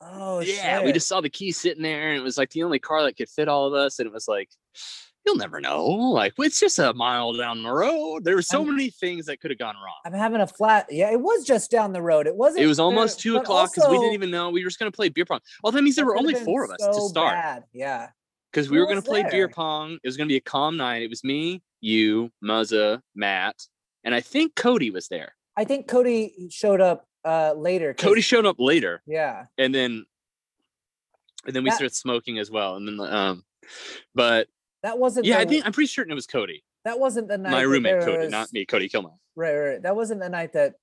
C: Oh
B: yeah, we just saw the key sitting there, and it was like the only car that could fit all of us, and it was like, you'll never know. Like it's just a mile down the road. There were so
C: I'm-
B: many things that could have gone wrong.
C: I'm having a flat. Yeah, it was just down the road. It wasn't.
B: It was almost two o'clock because we didn't even know we were just gonna play beer pong. Well, that means there were only four of us to start
C: bad. Yeah.
B: because we
C: Who
B: were gonna play beer pong. It was gonna be a calm night. It was me, you, Muzza, Matt, and I think Cody was there.
C: I think Cody showed up uh later.
B: Cody showed up later,
C: Yeah.
B: and then and then we
C: That-
B: started smoking as well. And then um, but
C: That wasn't.
B: yeah, I think I'm pretty certain it was Cody,
C: that wasn't the night.
B: my roommate Cody,
C: was-
B: not me, Cody Kilman.
C: Right, right, right. That wasn't the night that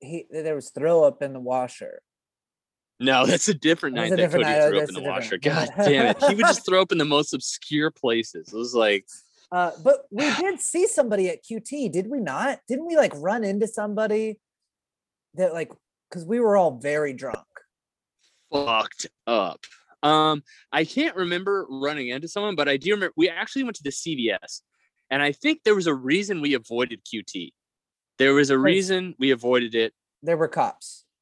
C: he there was throw up in the washer.
B: No, that's a different
C: That
B: night
C: a
B: that
C: different
B: Cody
C: night.
B: threw up in the washer. God damn it. He would just throw up in the most obscure places. It was like,
C: Uh, but we did see somebody at QT, did we not? Didn't we like run into somebody that like because we were all very drunk?
B: fucked up. Um, I can't remember running into someone, but I do remember we actually went to the CVS, and I think there was a reason we avoided QT. There was a reason we avoided it.
C: There were cops.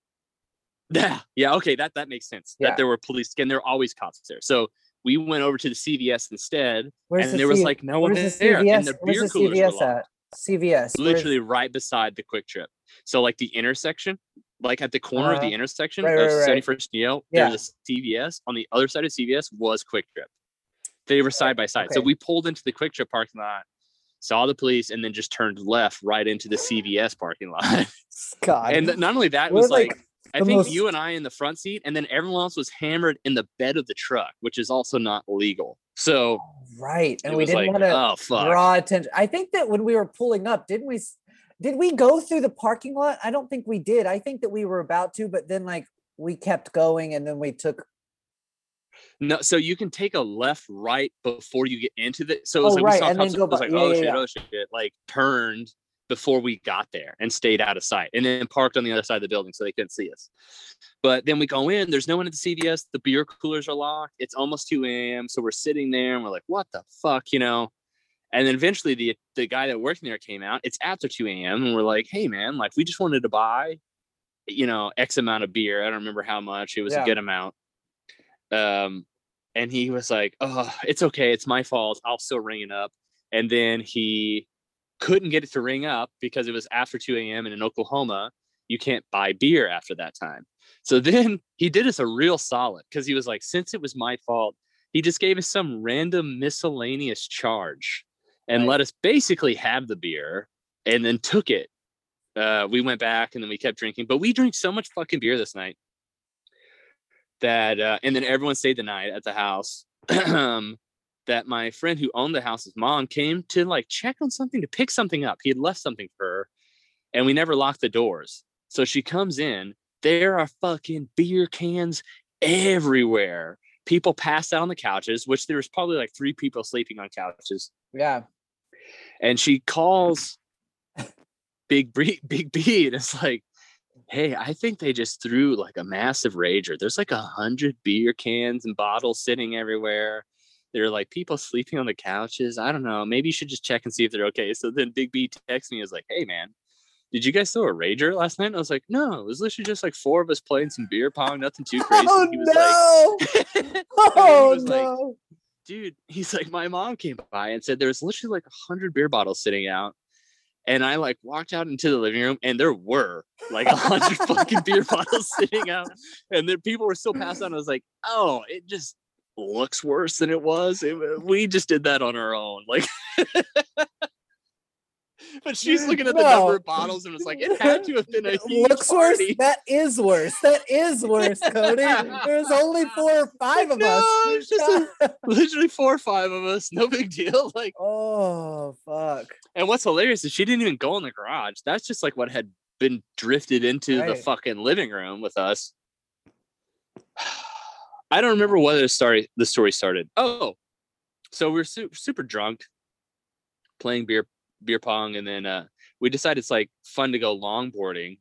B: Yeah, yeah, okay, that that makes sense.
C: Yeah.
B: That there were police, and there were always cops there. So we went over to the CVS instead,
C: Where's
B: and
C: the
B: there was like no one
C: where's the
B: there,
C: CVS?
B: and the
C: where's
B: beer
C: the
B: coolers
C: CVS
B: were locked.
C: at? CVS. where's-
B: literally right beside the QuikTrip. So like the intersection, like at the corner of
C: Uh-huh.
B: the intersection
C: Right,
B: of
C: right, right.
B: 71st and Yale,
C: Yeah.
B: there's a CVS. On the other side of CVS was QuikTrip. They were side by side. So we pulled into the QuikTrip parking lot, saw the police, and then just turned left right into the CVS parking lot.
C: God.
B: and not only that, it was like,
C: like
B: I think
C: most-
B: you and I in the front seat, and then everyone else was hammered in the bed of the truck, which is also not legal. So
C: right, and we didn't
B: like,
C: want to
B: oh fuck.
C: draw attention. I think that when we were pulling up, didn't we? Did we go through the parking lot? I don't think we did. I think that we were about to, but then like we kept going, and then we took.
B: No, so you can take a left, right before you get into the. So it was
C: Oh,
B: like
C: right,
B: we saw
C: and then go
B: it was
C: by-
B: like,
C: yeah,
B: oh
C: yeah,
B: shit,
C: yeah.
B: oh shit, like turned before we got there and stayed out of sight, and then parked on the other side of the building so they couldn't see us. But then we go in. There's no one at the CVS. The beer coolers are locked. It's almost 2 a.m. So we're sitting there and we're like, what the fuck, you know? And then eventually the the guy that worked there came out. It's after 2 a.m. and we're like, hey man, like we just wanted to buy, you know, X amount of beer. I don't remember how much. It was
C: Yeah.
B: a good amount. Um, and he was like, "Oh, it's okay. It's my fault. I'll still ring it up." And then he couldn't get it to ring up because it was after 2 a.m. and in Oklahoma, you can't buy beer after that time. So then he did us a real solid because he was like, "Since it was my fault, he just gave us some random miscellaneous charge and
C: Right.
B: let us basically have the beer and then took it." Uh, we went back and then we kept drinking, but we drank so much fucking beer this night that uh, and then everyone stayed the night at the house um, that my friend who owned the house's mom came to like check on something to pick something up. He had left something for her and we never locked the doors. So she comes in. There are fucking beer cans everywhere. People passed out on the couches which there was probably like three people sleeping on couches
C: Yeah,
B: and she calls Big B, Big B, and it's like, hey, I think they just threw like a massive rager. There's like a hundred beer cans and bottles sitting everywhere. There are like people sleeping on the couches. I don't know. Maybe you should just check and see if they're okay. So then Big B texts me and is like, hey man, did you guys throw a rager last night? And I was like, no, it was literally just like four of us playing some beer pong, nothing too oh, crazy.
C: Oh
B: he was
C: no!
B: and then he
C: oh
B: was like,
C: no!
B: dude, he's like, my mom came by and said there was literally like a hundred beer bottles sitting out. And I like walked out into the living room and there were like a hundred fucking beer bottles sitting out. And then people were still passed out. I was like, oh, it just looks worse than it was. It- we just did that on our own. Like, but she's looking at the
C: No.
B: number of bottles and it's like, it had to have been a huge
C: Looks worse.
B: party.
C: That is worse. That is worse, Cody. There's only four or five of
B: No,
C: us.
B: it's just Literally four or five of us. No big deal. Like,
C: oh fuck!
B: And what's hilarious is she didn't even go in the garage. That's just like what had been drifted into the fucking living room with us. I don't remember whether the story the story started. Oh, so we are super super drunk, playing beer beer pong, and then uh, we decided it's like fun to go longboarding,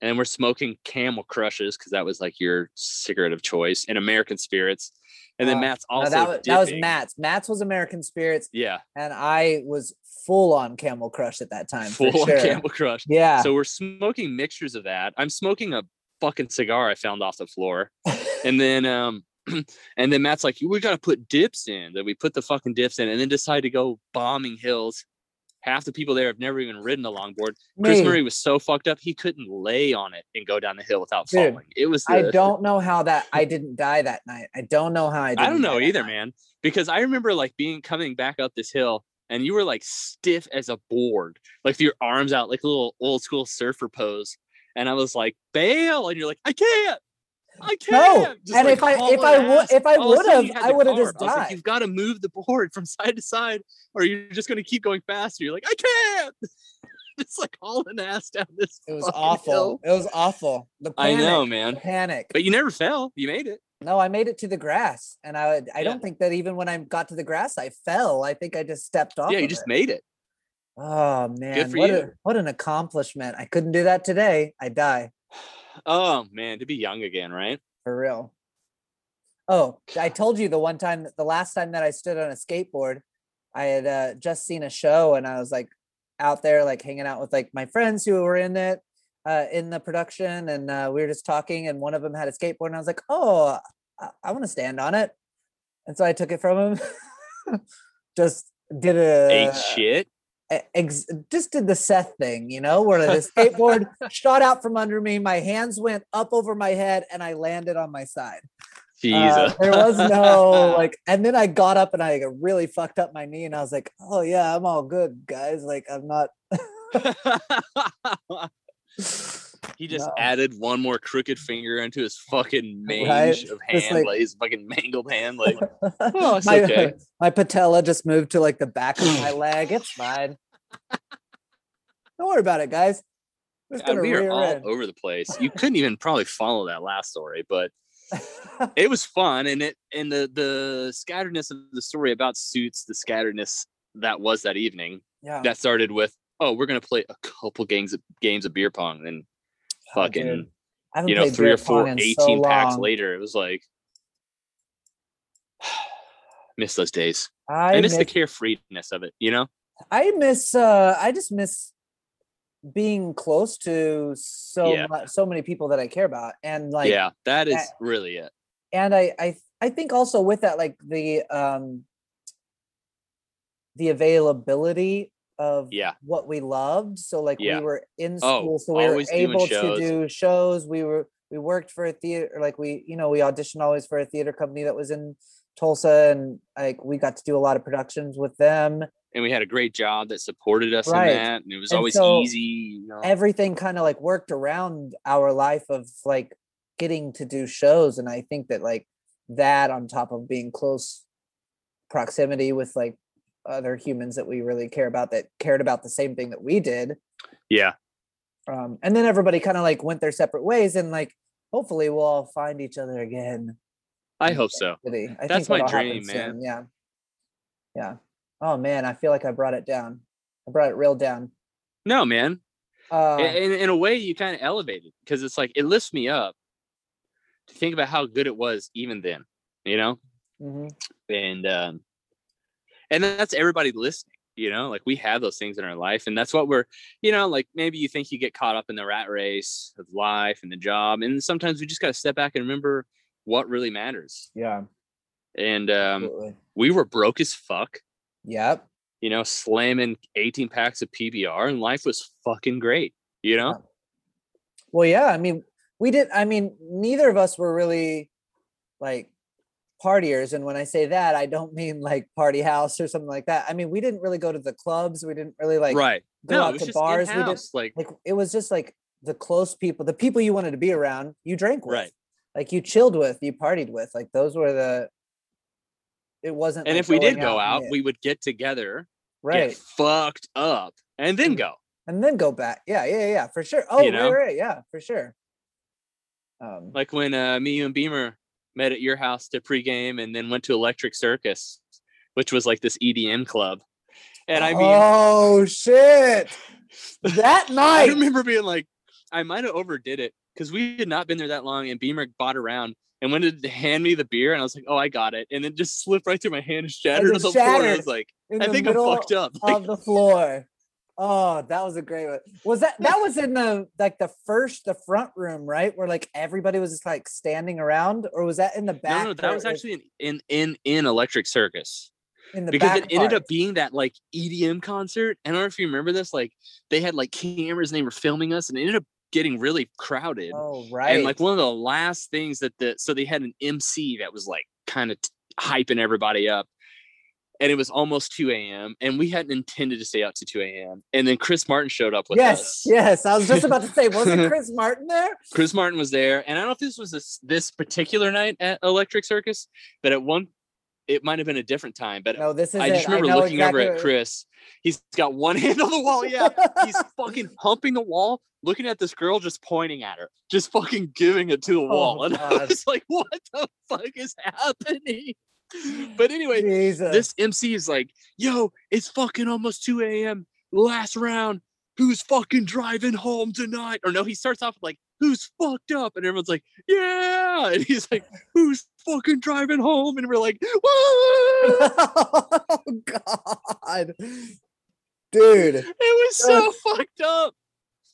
B: and then we're smoking Camel Crushes because that was like your cigarette of choice, and American Spirits, and then
C: Uh,
B: Matt's also
C: that was that was. Matt's. Matt's was American Spirits,
B: Yeah,
C: and I was full on Camel Crush at that time.
B: full
C: for
B: on. Camel Crush.
C: Yeah.
B: So we're smoking mixtures of that. I'm smoking a fucking cigar I found off the floor. and then um and then Matt's like, we got to put dips in. Then we put the fucking dips in and then decide to go bombing hills. Half the people there have never even ridden a longboard. Chris Murray was so fucked up, he couldn't lay on it and go down the hill without
C: Dude,
B: falling. It was,
C: I don't know how that I didn't die that night. I don't know how I didn't
B: I don't know either,
C: night.
B: man. Because I remember like being coming back up this hill and you were like stiff as a board, like your arms out, like a little old school surfer pose. And I was like, bail. And you're like, I can't. I can't. Just,
C: and
B: like,
C: if I- if
B: hauling
C: I would- if I
B: All of a sudden,
C: would've, I would've just
B: I was like,
C: died.
B: You've got to move the board from side to side, or you're just going to keep going faster. You're like, I can't. It's like hauling ass down this.
C: It was awful.
B: hill.
C: It was awful. The
B: I
C: panic,
B: know,
C: the
B: man.
C: panic.
B: But you never fell. You made it.
C: No, I made it to the grass, and I would- I
B: Yeah.
C: don't think that even when I got to the grass, I fell. I think I just stepped off.
B: yeah, you
C: of
B: just
C: it.
B: made it.
C: Oh man,
B: for
C: what
B: you.
C: a what an accomplishment! I couldn't do that today. I die
B: Oh man, to be young again, right?
C: for real. Oh, I told you the one time, that the last time that I stood on a skateboard, I had uh, just seen a show, and I was like out there, like hanging out with like my friends who were in it, uh, in the production, and uh, we were just talking, and one of them had a skateboard, and I was like, oh, I, I want to stand on it, and so I took it from him. just did a
B: Ate shit.
C: Ex- just did the Seth thing, you know, where the skateboard shot out from under me, my hands went up over my head, and I landed on my side. Uh,
B: Jesus.
C: there was no like, and then I got up and I really fucked up my knee, and I was like, "Oh yeah, I'm all good, guys. Like I'm not."
B: he just
C: No.
B: added one more crooked finger into his fucking mange
C: Right?
B: of hand,
C: like-
B: like, his fucking mangled hand. Like, oh, it's
C: my,
B: okay.
C: my patella just moved to like the back of my leg. It's fine. Don't worry about it, guys.
B: God, we are all
C: end.
B: over the place. You couldn't even probably follow that last story, but it was fun, and it and the the scatteredness of the story about suits the scatteredness that was that evening.
C: yeah.
B: That started with, oh, we're gonna play a couple games of games of beer pong, and fucking
C: dude.
B: You know three or four 18
C: so
B: packs later it was like miss those days
C: I
B: i, miss, the
C: miss
B: carefreeness of it you know
C: I miss uh I just miss being close to so
B: Yeah.
C: much so many people that I care about and like
B: yeah that is
C: that-
B: really it
C: and I I I think also with that like the um the availability of
B: Yeah.
C: what we loved so like
B: Yeah.
C: we were in
B: Oh,
C: school so we were able to do shows we were we worked for a theater like we you know we auditioned always for a theater company that was in Tulsa and like we got to do a lot of productions with them
B: and we had a great job that supported us
C: Right.
B: in that and it was
C: And
B: always
C: so
B: easy you know
C: everything kind of like worked around our life of like getting to do shows and i think that like that on top of being close proximity with like other humans that we really care about that cared about the same thing that we did.
B: Yeah.
C: Um and then everybody kind of like went their separate ways and like hopefully we'll all find each other again.
B: I hope so.
C: I
B: That's
C: think
B: my dream, man.
C: soon, yeah. Yeah. Oh man i feel like i brought it down. I brought it real down.
B: No man.
C: Uh
B: in, in a way you kind of elevated because it's like it lifts me up to think about how good it was even then you know?
C: Mhm.
B: and um and that's everybody listening you know like we have those things in our life and that's what we're you know like maybe you think you get caught up in the rat race of life and the job and sometimes we just got to step back and remember what really matters.
C: Yeah.
B: And um
C: absolutely.
B: we were broke as fuck.
C: Yep.
B: You know slamming 18 packs of pbr and life was fucking great you know?
C: Well, yeah, I mean, we did. I mean, neither of us were really like partiers, and when I say that, I don't mean like party house or something like that. I mean, we didn't really go to the clubs. We didn't really like
B: right
C: go
B: no
C: out to bars. We
B: in-house, like
C: like it was just like the close people, the people you wanted to be around. You drank with,
B: Right.
C: like you chilled with, you partied with. Like those were the. It wasn't.
B: and
C: like
B: if we did go out
C: and-
B: we would get together
C: right,
B: get fucked up and then go
C: and then go back. Yeah, yeah, yeah, for sure. Oh,
B: know?
C: right, right, yeah, for sure. Um,
B: like when uh, me and Beamer met at your house to pregame and then went to Electric Circus, which was like this EDM club. And I mean,
C: oh shit! That night.
B: I remember being like, I might have overdid it because we had not been there that long. And Beamer bought around and wanted to hand me the beer, and I was like, "Oh, I got it," and then just slipped right through my hand and shattered on the floor. And I was like, "I think I'm fucked up." Like,
C: of the floor. Oh, that was a great one. Was that that was in the like the first the front room, right? Where like everybody was just like standing around, or was that in the back?
B: No, no, that was actually in in in, in Electric Circus
C: in the
B: because
C: back
B: it ended
C: part?
B: up being that like EDM concert. I don't know if you remember this. Like they had like cameras and they were filming us, and it ended up getting really crowded.
C: Oh, right.
B: And like one of the last things that the so they had an MC that was like kind of hyping everybody up. And it was almost 2 a.m. and we hadn't intended to stay out to 2 a.m. And then Chris Martin showed up with
C: yes,
B: us.
C: yes. Yes. I was just about to say, wasn't Chris Martin there?
B: Chris Martin was there, and I don't know if this was this, this particular night at Electric Circus, but at one, it might have been a different time. But
C: No, this is
B: I just
C: it.
B: remember
C: know
B: looking over at Chris. He's got one hand on the wall. Yeah, he's fucking humping the wall, looking at this girl, just pointing at her, just fucking giving it to the oh, wall.
C: Oh,
B: and I was like, "What the fuck is happening?" But anyway,
C: Jesus.
B: this MC is like, "Yo, it's fucking almost 2 a.m. Last round. Who's fucking driving home tonight?" Or no, he starts off with like, "Who's fucked up?" And everyone's like, "Yeah!" And he's like, "Who's fucking driving home?" And we're like, "Woo!"
C: oh God, dude,
B: It was so fucked up.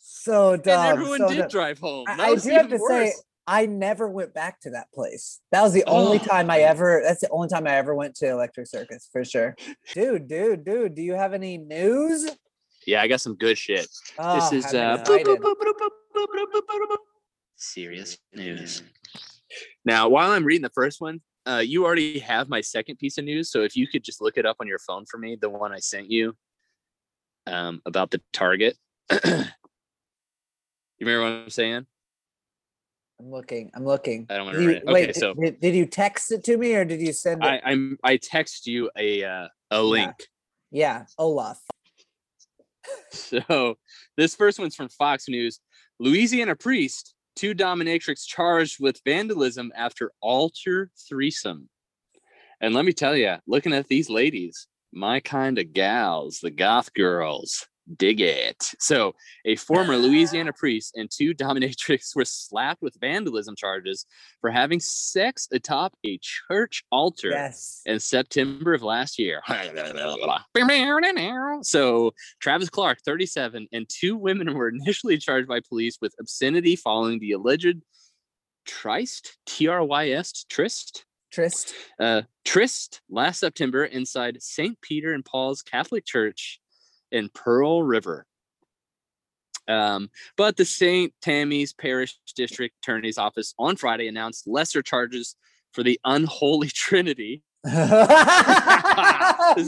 C: so dumb.
B: and everyone
C: so
B: did
C: dumb.
B: drive home.
C: I,
B: That
C: I do have
B: even
C: to say,
B: worse.
C: I never went back to that place. That was the only
B: Oh,
C: time I ever. That's the only time I ever went to Electric Circus for sure. Dude, dude, dude. Do you have any news?
B: yeah, I got some good shit.
C: Oh,
B: this is
C: I'm
B: uh,
C: excited.
B: serious news. Now, while I'm reading the first one, uh, you already have my second piece of news. So if you could just look it up on your phone for me, the one I sent you um, about the target. you remember what I'm saying?
C: I'm looking. I'm looking.
B: I don't want to
C: you-
B: read it. Okay,
C: wait, did-
B: so
C: did, did you text it to me or did you send it?
B: I, I'm I text you a uh, a link.
C: yeah, Olaf.
B: So this first one's from Fox News. Louisiana priest, two dominatrix charged with vandalism after altar threesome. And let me tell you, looking at these ladies, my kind of gals, the goth girls, dig it. So a former Louisiana priest and two dominatrix were slapped with vandalism charges for having sex atop a church altar
C: Yes.
B: in September of last year. So Travis Clark, 37, and two women were initially charged by police with obscenity following the alleged tryst, T-R-Y-S, tryst,
C: Trist.
B: uh, tryst last September inside St. Peter and Paul's Catholic Church in Pearl River. Um, but the St. Tammy's Parish District Attorney's Office on Friday announced lesser charges for the unholy trinity this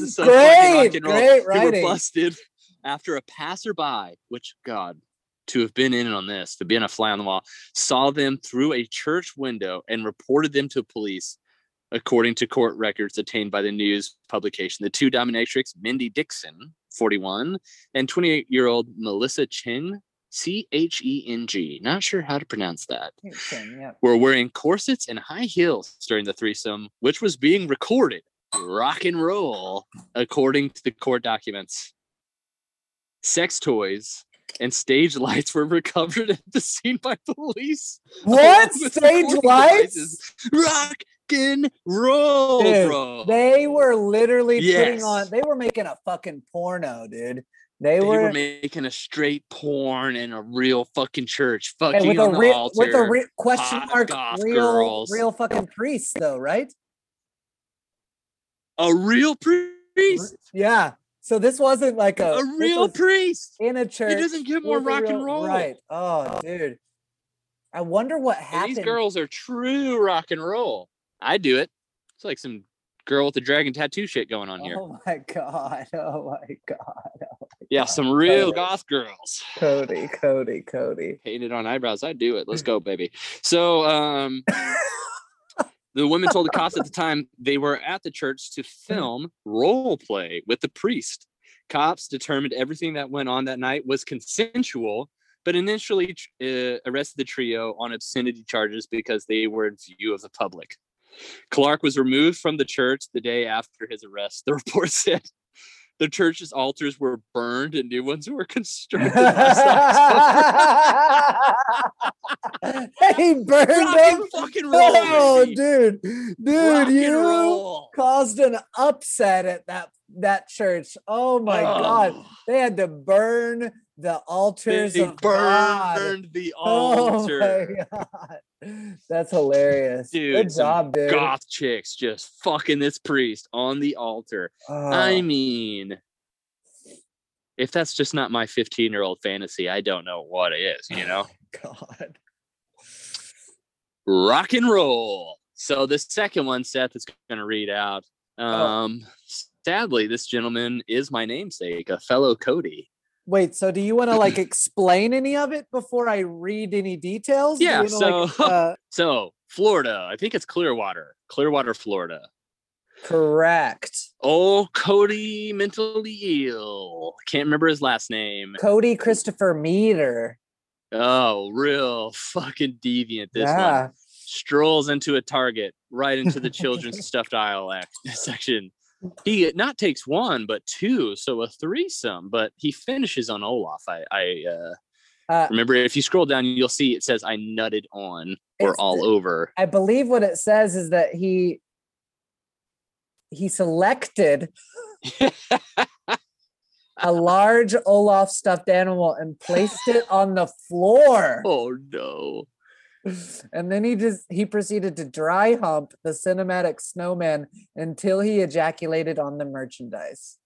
B: is so fucking
C: great,
B: roll.
C: great
B: Who were busted after a passerby, which God, to have been in on this, to be in a fly on the wall, saw them through a church window and reported them to police, according to court records obtained by the news publication. The two dominatrix, Mindy Dixon, 41, and 28 year old Melissa Cheng, C H E N G. Not sure how to pronounce that
C: Yeah.
B: were wearing corsets and high heels during the threesome, which was being recorded. Rock and roll, according to the court documents. Sex toys and stage lights were recovered at the scene by police.
C: What stage lights?
B: devices. Rock and roll,
C: Dude,
B: bro.
C: They were literally putting on. They were making a fucking porno, dude. They,
B: They
C: were,
B: were making a straight porn in a real fucking church, fucking
C: with a
B: on the
C: real
B: altar.
C: with a re- question mark real
B: girls.
C: real fucking priest though, right?
B: a real priest,
C: Yeah. So this wasn't like a
B: a real priest.
C: in a church.
B: It doesn't get more
C: a
B: rock and roll.
C: Right. Oh, dude. I wonder what
B: And
C: happened.
B: these girls are true rock and roll. I do it. It's like some girl with the dragon tattoo shit going on here.
C: Oh my god. Oh my god.
B: yeah, some real
C: Cody.
B: goth girls.
C: Cody, Cody, Cody.
B: Painted on eyebrows. I do it. Let's go, baby. So um the women told the cops at the time they were at the church to film role play with the priest. Cops determined everything that went on that night was consensual, but initially uh, arrested the trio on obscenity charges because they were in view of the public. Clark was removed from the church the day after his arrest, the report said. the church's altars were burned and new ones were constructed.
C: He burned them.
B: fucking roll,
C: Oh,
B: baby.
C: dude, dude,
B: Rock
C: you caused an upset at that that church. Oh my god,
B: Oh,
C: they had to burn the altars
B: They
C: of God.
B: burned the
C: Oh
B: altar.
C: my god, that's hilarious.
B: Dude,
C: Good job, dude.
B: Goth chicks just fucking this priest on the altar.
C: Oh,
B: I mean, if that's just not my 15 year old fantasy, I don't know what it is, you know?
C: God.
B: Rock and roll. So the second one, Seth is going to read out.
C: Oh.
B: Um, sadly, this gentleman is my namesake, a fellow Cody.
C: Wait, so do you want to like explain any of it before I read any details?
B: Yeah,
C: wanna, like,
B: so-
C: uh,
B: So Florida, I think it's Clearwater, Clearwater, Florida.
C: correct.
B: Oh, Cody mentally ill. Can't remember his last name.
C: Cody Christopher Meter.
B: Oh, real fucking deviant. This one. strolls into a Target, right into the children's stuffed aisle act section. He not takes one, but two, so a threesome. But he finishes on Olaf. I, I uh,
C: Uh,
B: remember if you scroll down, you'll see it says "I nutted on" or all over.
C: I believe what it says is that he he selected a large Olaf stuffed animal and placed it on the floor.
B: oh no!
C: And then he just he proceeded to dry hump the cinematic snowman until he ejaculated on the merchandise.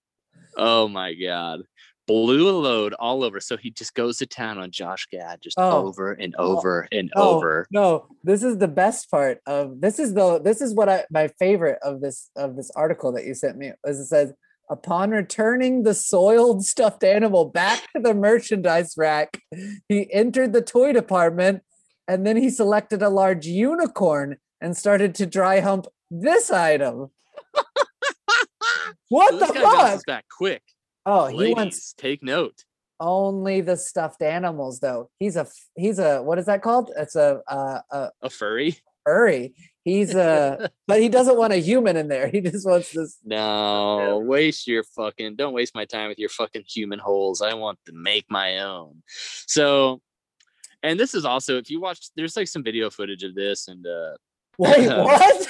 B: Oh my god! Blew a load all over. So he just goes to town on Josh Gad, just
C: Oh.
B: over and
C: Oh.
B: over and
C: Oh,
B: over.
C: No, this is the best part of this is the this is what I my favorite of this of this article that you sent me is it says upon returning the soiled stuffed animal back to the merchandise rack, he entered the toy department and then he selected a large unicorn and started to dry hump this item. what
B: So
C: the
B: this guy bounces
C: fuck?
B: back quick.
C: Oh, he wants
B: take note.
C: only the stuffed animals though. He's a he's a what is that called? It's a uh, a
B: A furry.
C: furry. He's a, but he doesn't want a human in there. He just wants this.
B: No, waste your fucking don't waste my time with your fucking human holes. I want to make my own. So and this is also if you watch there's like some video footage of this and uh
C: Wait, what?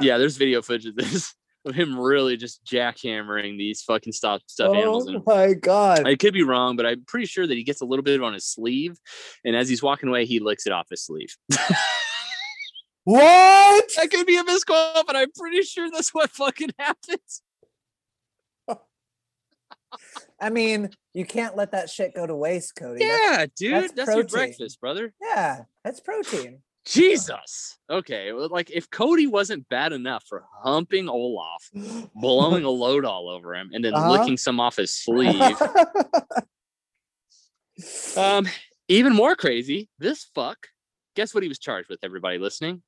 B: yeah, there's video footage of this of him really just jackhammering these fucking stuff stuffed animals
C: oh my god!
B: I could be wrong, but I'm pretty sure that he gets a little bit on his sleeve, and as he's walking away, he licks it off his sleeve.
C: What?
B: That could be a misquote, but I'm pretty sure that's what fucking happens.
C: I mean, you can't let that shit go to waste, Cody. That's-
B: Yeah, dude,
C: that's
B: that's, your breakfast, brother.
C: yeah, that's protein.
B: Jesus. Okay, well, like if Cody wasn't bad enough for humping Olaf, blowing a load all over him, and then
C: Uh-huh.
B: licking some off his sleeve, um, even more crazy, this fuck. Guess what he was charged with? Everybody listening,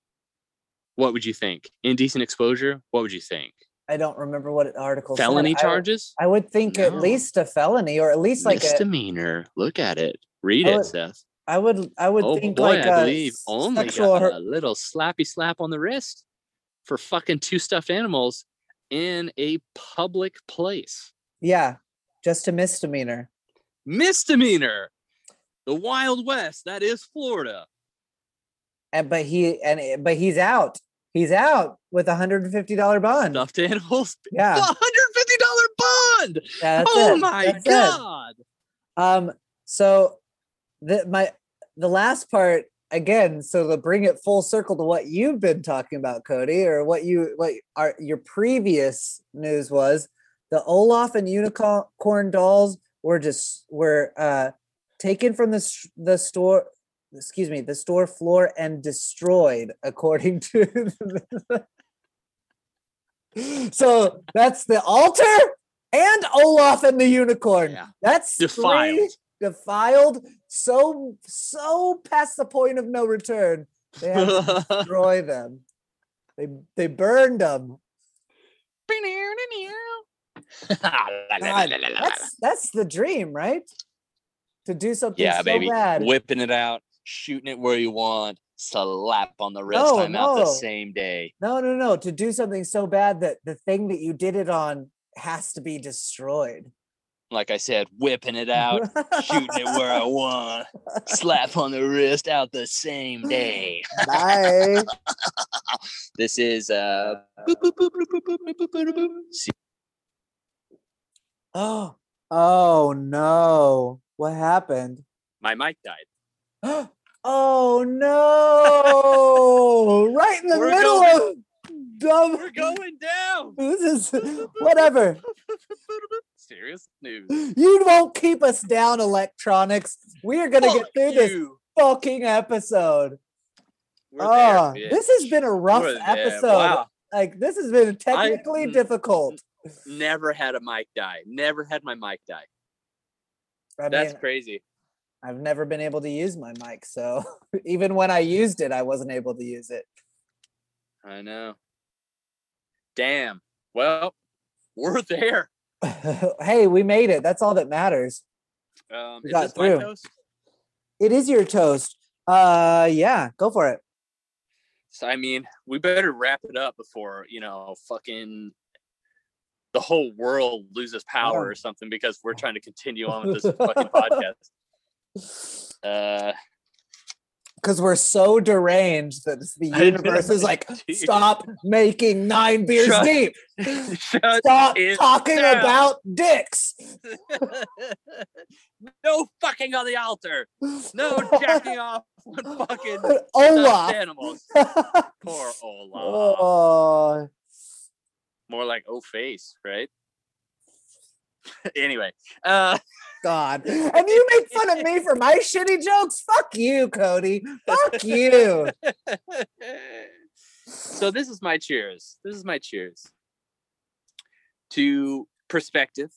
B: what would you think? Indecent exposure. What would you think?
C: I don't remember what article.
B: Felony
C: I-
B: charges.
C: I, would think at least a felony, or at least like a.
B: Misdemeanor. Look at it. Read
C: I
B: it, Seth.
C: I would. I would
B: Oh
C: think
B: boy,
C: like
B: I
C: a
B: believe only got
C: har-
B: a little slappy slap on the wrist for fucking two stuffed animals in a public place.
C: yeah, just a misdemeanor.
B: Misdemeanor. The Wild West. That is Florida.
C: And but he and but he's out. He's out with a hundred and fifty dollar bond.
B: Stuffed animals.
C: Yeah,
B: $150 bond.
C: yeah,
B: oh
C: it.
B: my
C: That's it.
B: god.
C: Um, so the my the last part again, so to bring it full circle to what you've been talking about, Cody, or what you what our your previous news was, the Olaf and unicorn dolls were just were uh taken from the the store excuse me the store floor and destroyed according to the- so that's the altar and olaf and the unicorn.
B: Yeah.
C: that's three
B: Defiled.
C: defiled so so past the point of no return. They had to destroy them. They they burned them God, that's that's the dream right? To do something
B: yeah,
C: so
B: baby.
C: bad.
B: Whipping it out, shooting it where you want, slap on the wrist.
C: No,
B: I'm no. out the same day.
C: No, no, no. To do something so bad that the thing that you did it on has to be destroyed.
B: Like I said, whipping it out, shooting it where I want, slap on the wrist out the same day.
C: Bye.
B: this is uh
C: Oh, oh no. What happened?
B: My mic died.
C: oh no. Right in the
B: We're
C: middle
B: going-
C: of dumb
B: We're going down.
C: this is whatever.
B: Serious news.
C: You won't keep us down, electronics. We are gonna
B: Fuck
C: get through this fucking episode.
B: We're
C: Ah,
B: there,
C: this has been a rough
B: We're
C: episode.
B: Wow.
C: Like this has been technically
B: mm,
C: difficult.
B: Never had a mic die. Never had my mic die.
C: I
B: That's
C: mean,
B: crazy.
C: I've never been able to use my mic, so even when I used it, I wasn't able to use it.
B: I know. Damn. Well, we're there.
C: hey, we made it. That's all that matters.
B: Um,
C: We got
B: this my
C: through.
B: toast?
C: It is your toast. Uh yeah, go for it.
B: So I mean, we better wrap it up before you know, fucking the whole world loses power
C: Yeah.
B: or something because we're trying to continue on with this fucking podcast. Uh,
C: Because we're so deranged that the universe is like, stop making nine beers
B: Shut
C: deep.
B: shut
C: Stop talking
B: down.
C: about dicks.
B: no fucking on the altar. No jacking off on fucking
C: Olaf.
B: animals. Poor Olaf.
C: oh,
B: More like O face, right? anyway, uh
C: God. And you make fun of me for my shitty jokes? Fuck you, Cody. Fuck you.
B: so this is my cheers. This is my cheers to perspective.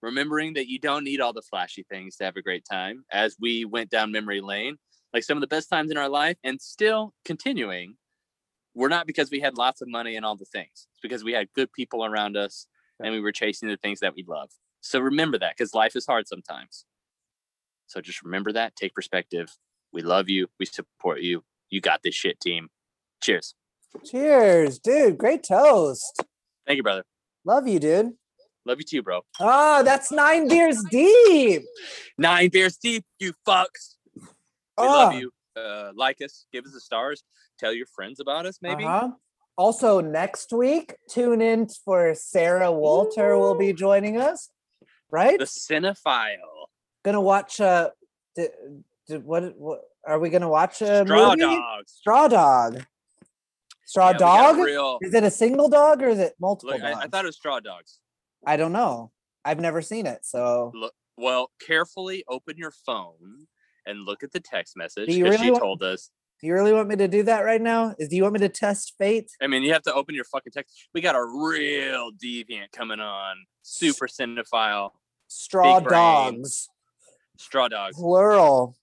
B: Remembering that you don't need all the flashy things to have a great time as we went down memory lane, like some of the best times in our life, and still continuing. We're not because we had lots of money and all the things. It's because we had good people around us and we were chasing the things that we love. So remember that because life is hard sometimes. So just remember that. Take perspective. We love you. We support you. You got this shit, team. Cheers.
C: Cheers, dude. Great toast.
B: Thank you, brother.
C: Love you, dude.
B: Love you too, bro.
C: Oh, that's nine beers deep.
B: Nine beers deep, you fucks. We love
C: Oh,
B: you. Uh, like us, give us the stars, tell your friends about us, maybe.
C: uh-huh. Also, next week, tune in for Sarah Walter will be joining us. Right?
B: The cinephile.
C: Gonna watch. Uh, what, what are we gonna watch? A
B: Straw
C: movie?
B: dogs.
C: Straw dog. Straw
B: Yeah, we got a
C: dog.
B: Real,
C: Is it a single dog or is it multiple
B: look, I,
C: dogs?
B: I thought it was straw dogs.
C: I don't know. I've never seen it, so
B: Look, well, carefully open your phone and look at the text message because
C: really
B: she
C: want-
B: told us.
C: Do you really want me to do that right now? Is do you want me to test fate?
B: I mean, you have to open your fucking text. We got a real deviant coming on. Super cinephile.
C: Straw dogs,
B: Straw dogs.
C: plural.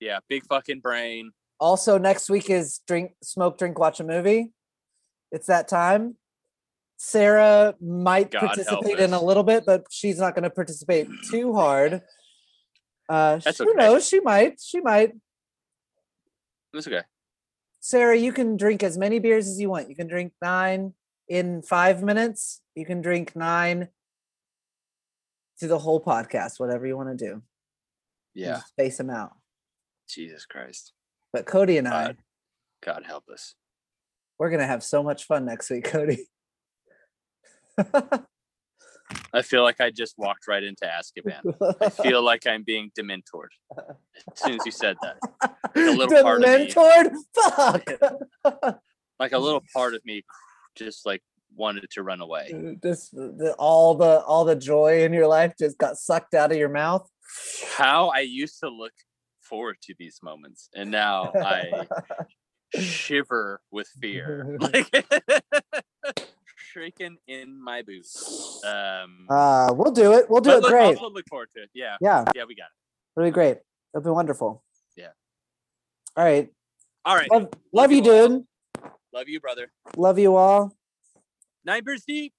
B: Yeah, big fucking brain.
C: Also, next week is drink, smoke, drink, watch a movie. It's that time. Sarah might
B: God
C: participate in a little bit, but she's not going to participate too hard. Uh,
B: That's
C: who
B: okay.
C: knows? She might. She might.
B: That's okay.
C: Sarah, you can drink as many beers as you want. You can drink nine in five minutes. You can drink nine to the whole podcast, whatever you want to do.
B: Yeah.
C: just space them out.
B: Jesus Christ.
C: But Cody and I,
B: God. God help us.
C: we're gonna have so much fun next week, Cody.
B: I feel like I just walked right into Azkaban. I feel like I'm being dementored. As soon as you said that, a little part of me-
C: Dementored? Fuck.
B: like a little part of me just like wanted to run away.
C: Uh, just the, all the all the joy in your life just got sucked out of your mouth.
B: How I used to look forward to these moments, and now I shiver with fear, like shaking in my boots. Um,
C: Uh, we'll do it. We'll do it
B: look,
C: great.
B: also look forward to it. Yeah,
C: Yeah,
B: yeah, we got it.
C: It'll be great. It'll be wonderful.
B: Yeah.
C: All right.
B: All right,
C: Love, love you,
B: you all.
C: dude.
B: love you, brother.
C: Love you all.
B: Nine beers deep.